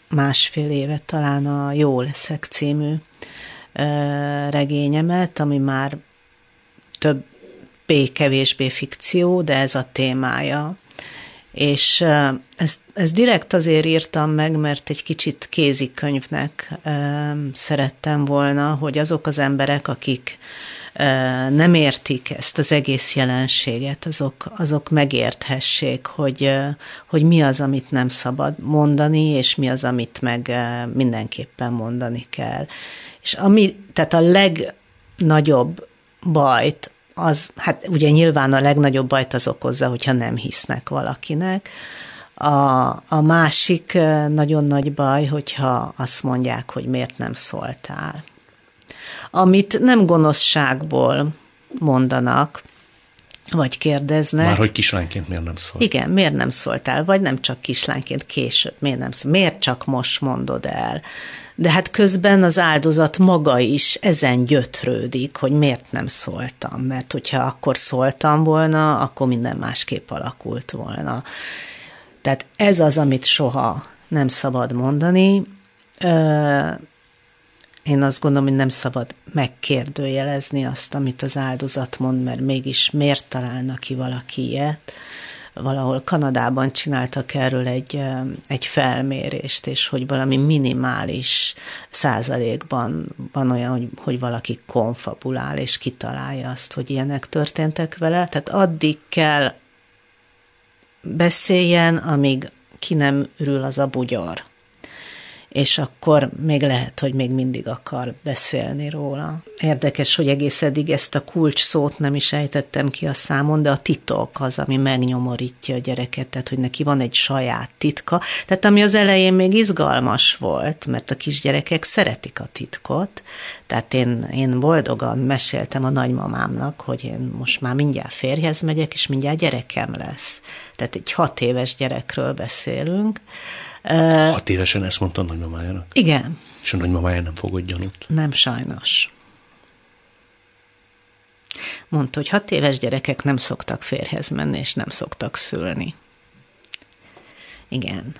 másfél évet talán a Jó leszek című regényemet, ami már több kevésbé fikció, de ez a témája. És ezt, ezt direkt azért írtam meg, mert egy kicsit kézikönyvnek szerettem volna, hogy azok az emberek, akik nem értik ezt az egész jelenséget, azok, azok megérthessék, hogy, hogy mi az, amit nem szabad mondani, és mi az, amit meg mindenképpen mondani kell. És ami, tehát a legnagyobb bajt, az, hát ugye nyilván a legnagyobb bajt az okozza, hogyha nem hisznek valakinek. A, a másik nagyon nagy baj, hogyha azt mondják, hogy miért nem szóltál amit nem gonoszságból mondanak, vagy kérdeznek. Már hogy kislányként miért nem szólt? Igen, miért nem szóltál, vagy nem csak kislányként, később, miért nem szól, miért csak most mondod el? De hát közben az áldozat maga is ezen gyötrődik, hogy miért nem szóltam, mert hogyha akkor szóltam volna, akkor minden másképp alakult volna. Tehát ez az, amit soha nem szabad mondani. Én azt gondolom, hogy nem szabad megkérdőjelezni azt, amit az áldozat mond, mert mégis miért találnak ki valaki ilyet. Valahol Kanadában csináltak erről egy, egy felmérést, és hogy valami minimális százalékban van olyan, hogy, hogy valaki konfabulál, és kitalálja azt, hogy ilyenek történtek vele. Tehát addig kell beszéljen, amíg ki nem ürül az a bugyor és akkor még lehet, hogy még mindig akar beszélni róla. Érdekes, hogy egész eddig ezt a kulcs szót nem is ejtettem ki a számon, de a titok az, ami megnyomorítja a gyereket, tehát hogy neki van egy saját titka. Tehát ami az elején még izgalmas volt, mert a kisgyerekek szeretik a titkot, tehát én, én boldogan meséltem a nagymamámnak, hogy én most már mindjárt férjhez megyek, és mindjárt gyerekem lesz. Tehát egy hat éves gyerekről beszélünk, Hat évesen ezt mondta a nagymamájának? Igen. És a nagymamája nem fogott gyanút? Nem sajnos. Mondta, hogy hat éves gyerekek nem szoktak férhez menni, és nem szoktak szülni. Igen.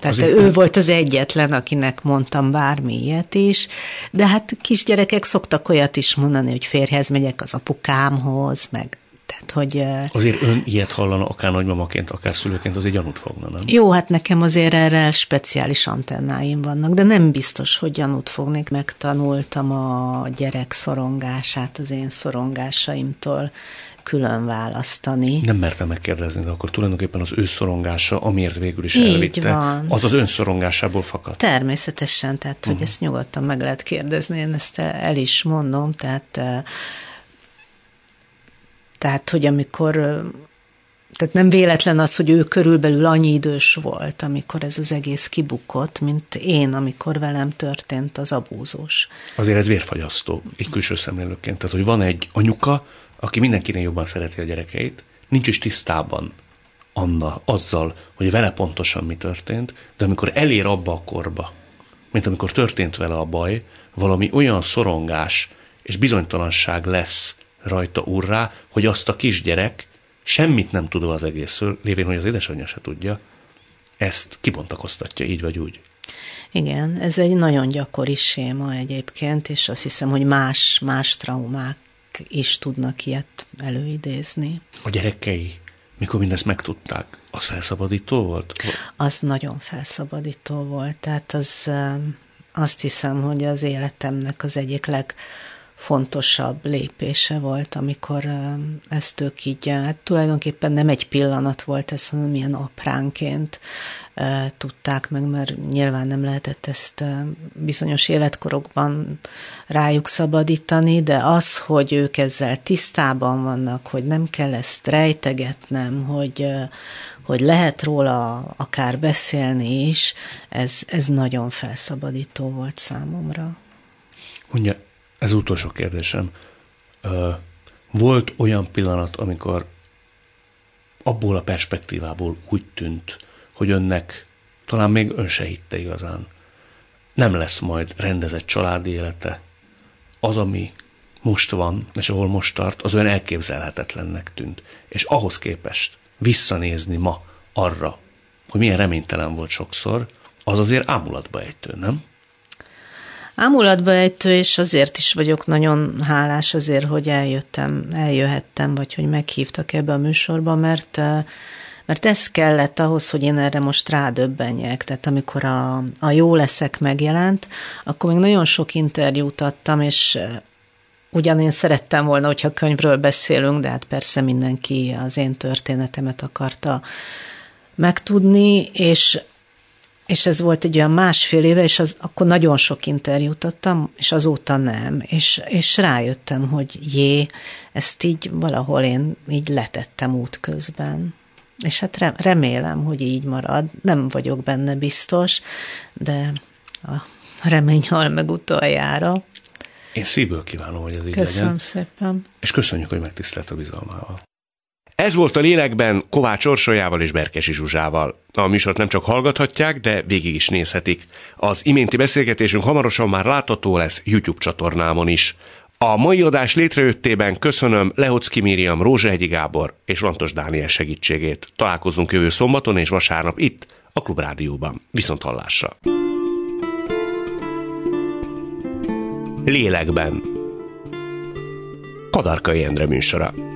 Tehát Azért ő volt az egyetlen, akinek mondtam bármi ilyet is, de hát kisgyerekek szoktak olyat is mondani, hogy férhez megyek az apukámhoz, meg tehát, hogy... Azért ön ilyet hallana, akár nagymamaként, akár szülőként, azért gyanút fogna, nem? Jó, hát nekem azért erre speciális antennáim vannak, de nem biztos, hogy gyanút fognék. Megtanultam a gyerek szorongását az én szorongásaimtól külön választani. Nem mertem megkérdezni, de akkor tulajdonképpen az ő szorongása, amiért végül is Így elvitte, van. az az ön szorongásából fakad. Természetesen, tehát uh-huh. hogy mhm. ezt nyugodtan meg lehet kérdezni, én ezt el is mondom, tehát tehát, hogy amikor tehát nem véletlen az, hogy ő körülbelül annyi idős volt, amikor ez az egész kibukott, mint én, amikor velem történt az abúzós. Azért ez vérfagyasztó, egy külső szemlélőként. Tehát, hogy van egy anyuka, aki mindenkinél jobban szereti a gyerekeit, nincs is tisztában Anna azzal, hogy vele pontosan mi történt, de amikor elér abba a korba, mint amikor történt vele a baj, valami olyan szorongás és bizonytalanság lesz rajta urrá, hogy azt a kisgyerek semmit nem tudva az egészről, lévén, hogy az édesanyja se tudja, ezt kibontakoztatja így vagy úgy. Igen, ez egy nagyon gyakori séma egyébként, és azt hiszem, hogy más, más traumák is tudnak ilyet előidézni. A gyerekei, mikor mindezt megtudták, az felszabadító volt? Az nagyon felszabadító volt. Tehát az, azt hiszem, hogy az életemnek az egyik leg fontosabb lépése volt, amikor ezt ők így, hát tulajdonképpen nem egy pillanat volt ez, hanem ilyen apránként tudták meg, mert nyilván nem lehetett ezt bizonyos életkorokban rájuk szabadítani, de az, hogy ők ezzel tisztában vannak, hogy nem kell ezt rejtegetnem, hogy, hogy lehet róla akár beszélni is, ez, ez nagyon felszabadító volt számomra. Mondja, ez utolsó kérdésem. Volt olyan pillanat, amikor abból a perspektívából úgy tűnt, hogy önnek talán még ön se hitte igazán, nem lesz majd rendezett családi élete. Az, ami most van, és ahol most tart, az olyan elképzelhetetlennek tűnt. És ahhoz képest visszanézni ma arra, hogy milyen reménytelen volt sokszor, az azért ámulatba ejtő, nem? Ámulatba ejtő, és azért is vagyok nagyon hálás azért, hogy eljöttem, eljöhettem, vagy hogy meghívtak ebbe a műsorba, mert mert ez kellett ahhoz, hogy én erre most rádöbbenjek. Tehát amikor a, a Jó leszek megjelent, akkor még nagyon sok interjút adtam, és ugyan én szerettem volna, hogyha könyvről beszélünk, de hát persze mindenki az én történetemet akarta megtudni, és és ez volt egy olyan másfél éve, és az, akkor nagyon sok interjút adtam, és azóta nem. És, és rájöttem, hogy jé, ezt így valahol én így letettem útközben. És hát remélem, hogy így marad. Nem vagyok benne biztos, de a remény hal meg utoljára. Én szívből kívánom, hogy ez így Köszönöm legyen. szépen. És köszönjük, hogy megtisztelt a bizalmával. Ez volt a lélekben Kovács Orsolyával és Berkesi Zsuzsával. A műsort nem csak hallgathatják, de végig is nézhetik. Az iménti beszélgetésünk hamarosan már látható lesz YouTube csatornámon is. A mai adás létrejöttében köszönöm Lehocki Miriam, Rózsehegyi Gábor és Lantos Dániel segítségét. Találkozunk jövő szombaton és vasárnap itt, a Klubrádióban. Viszont hallásra! Lélekben Kadarkai Endre műsora.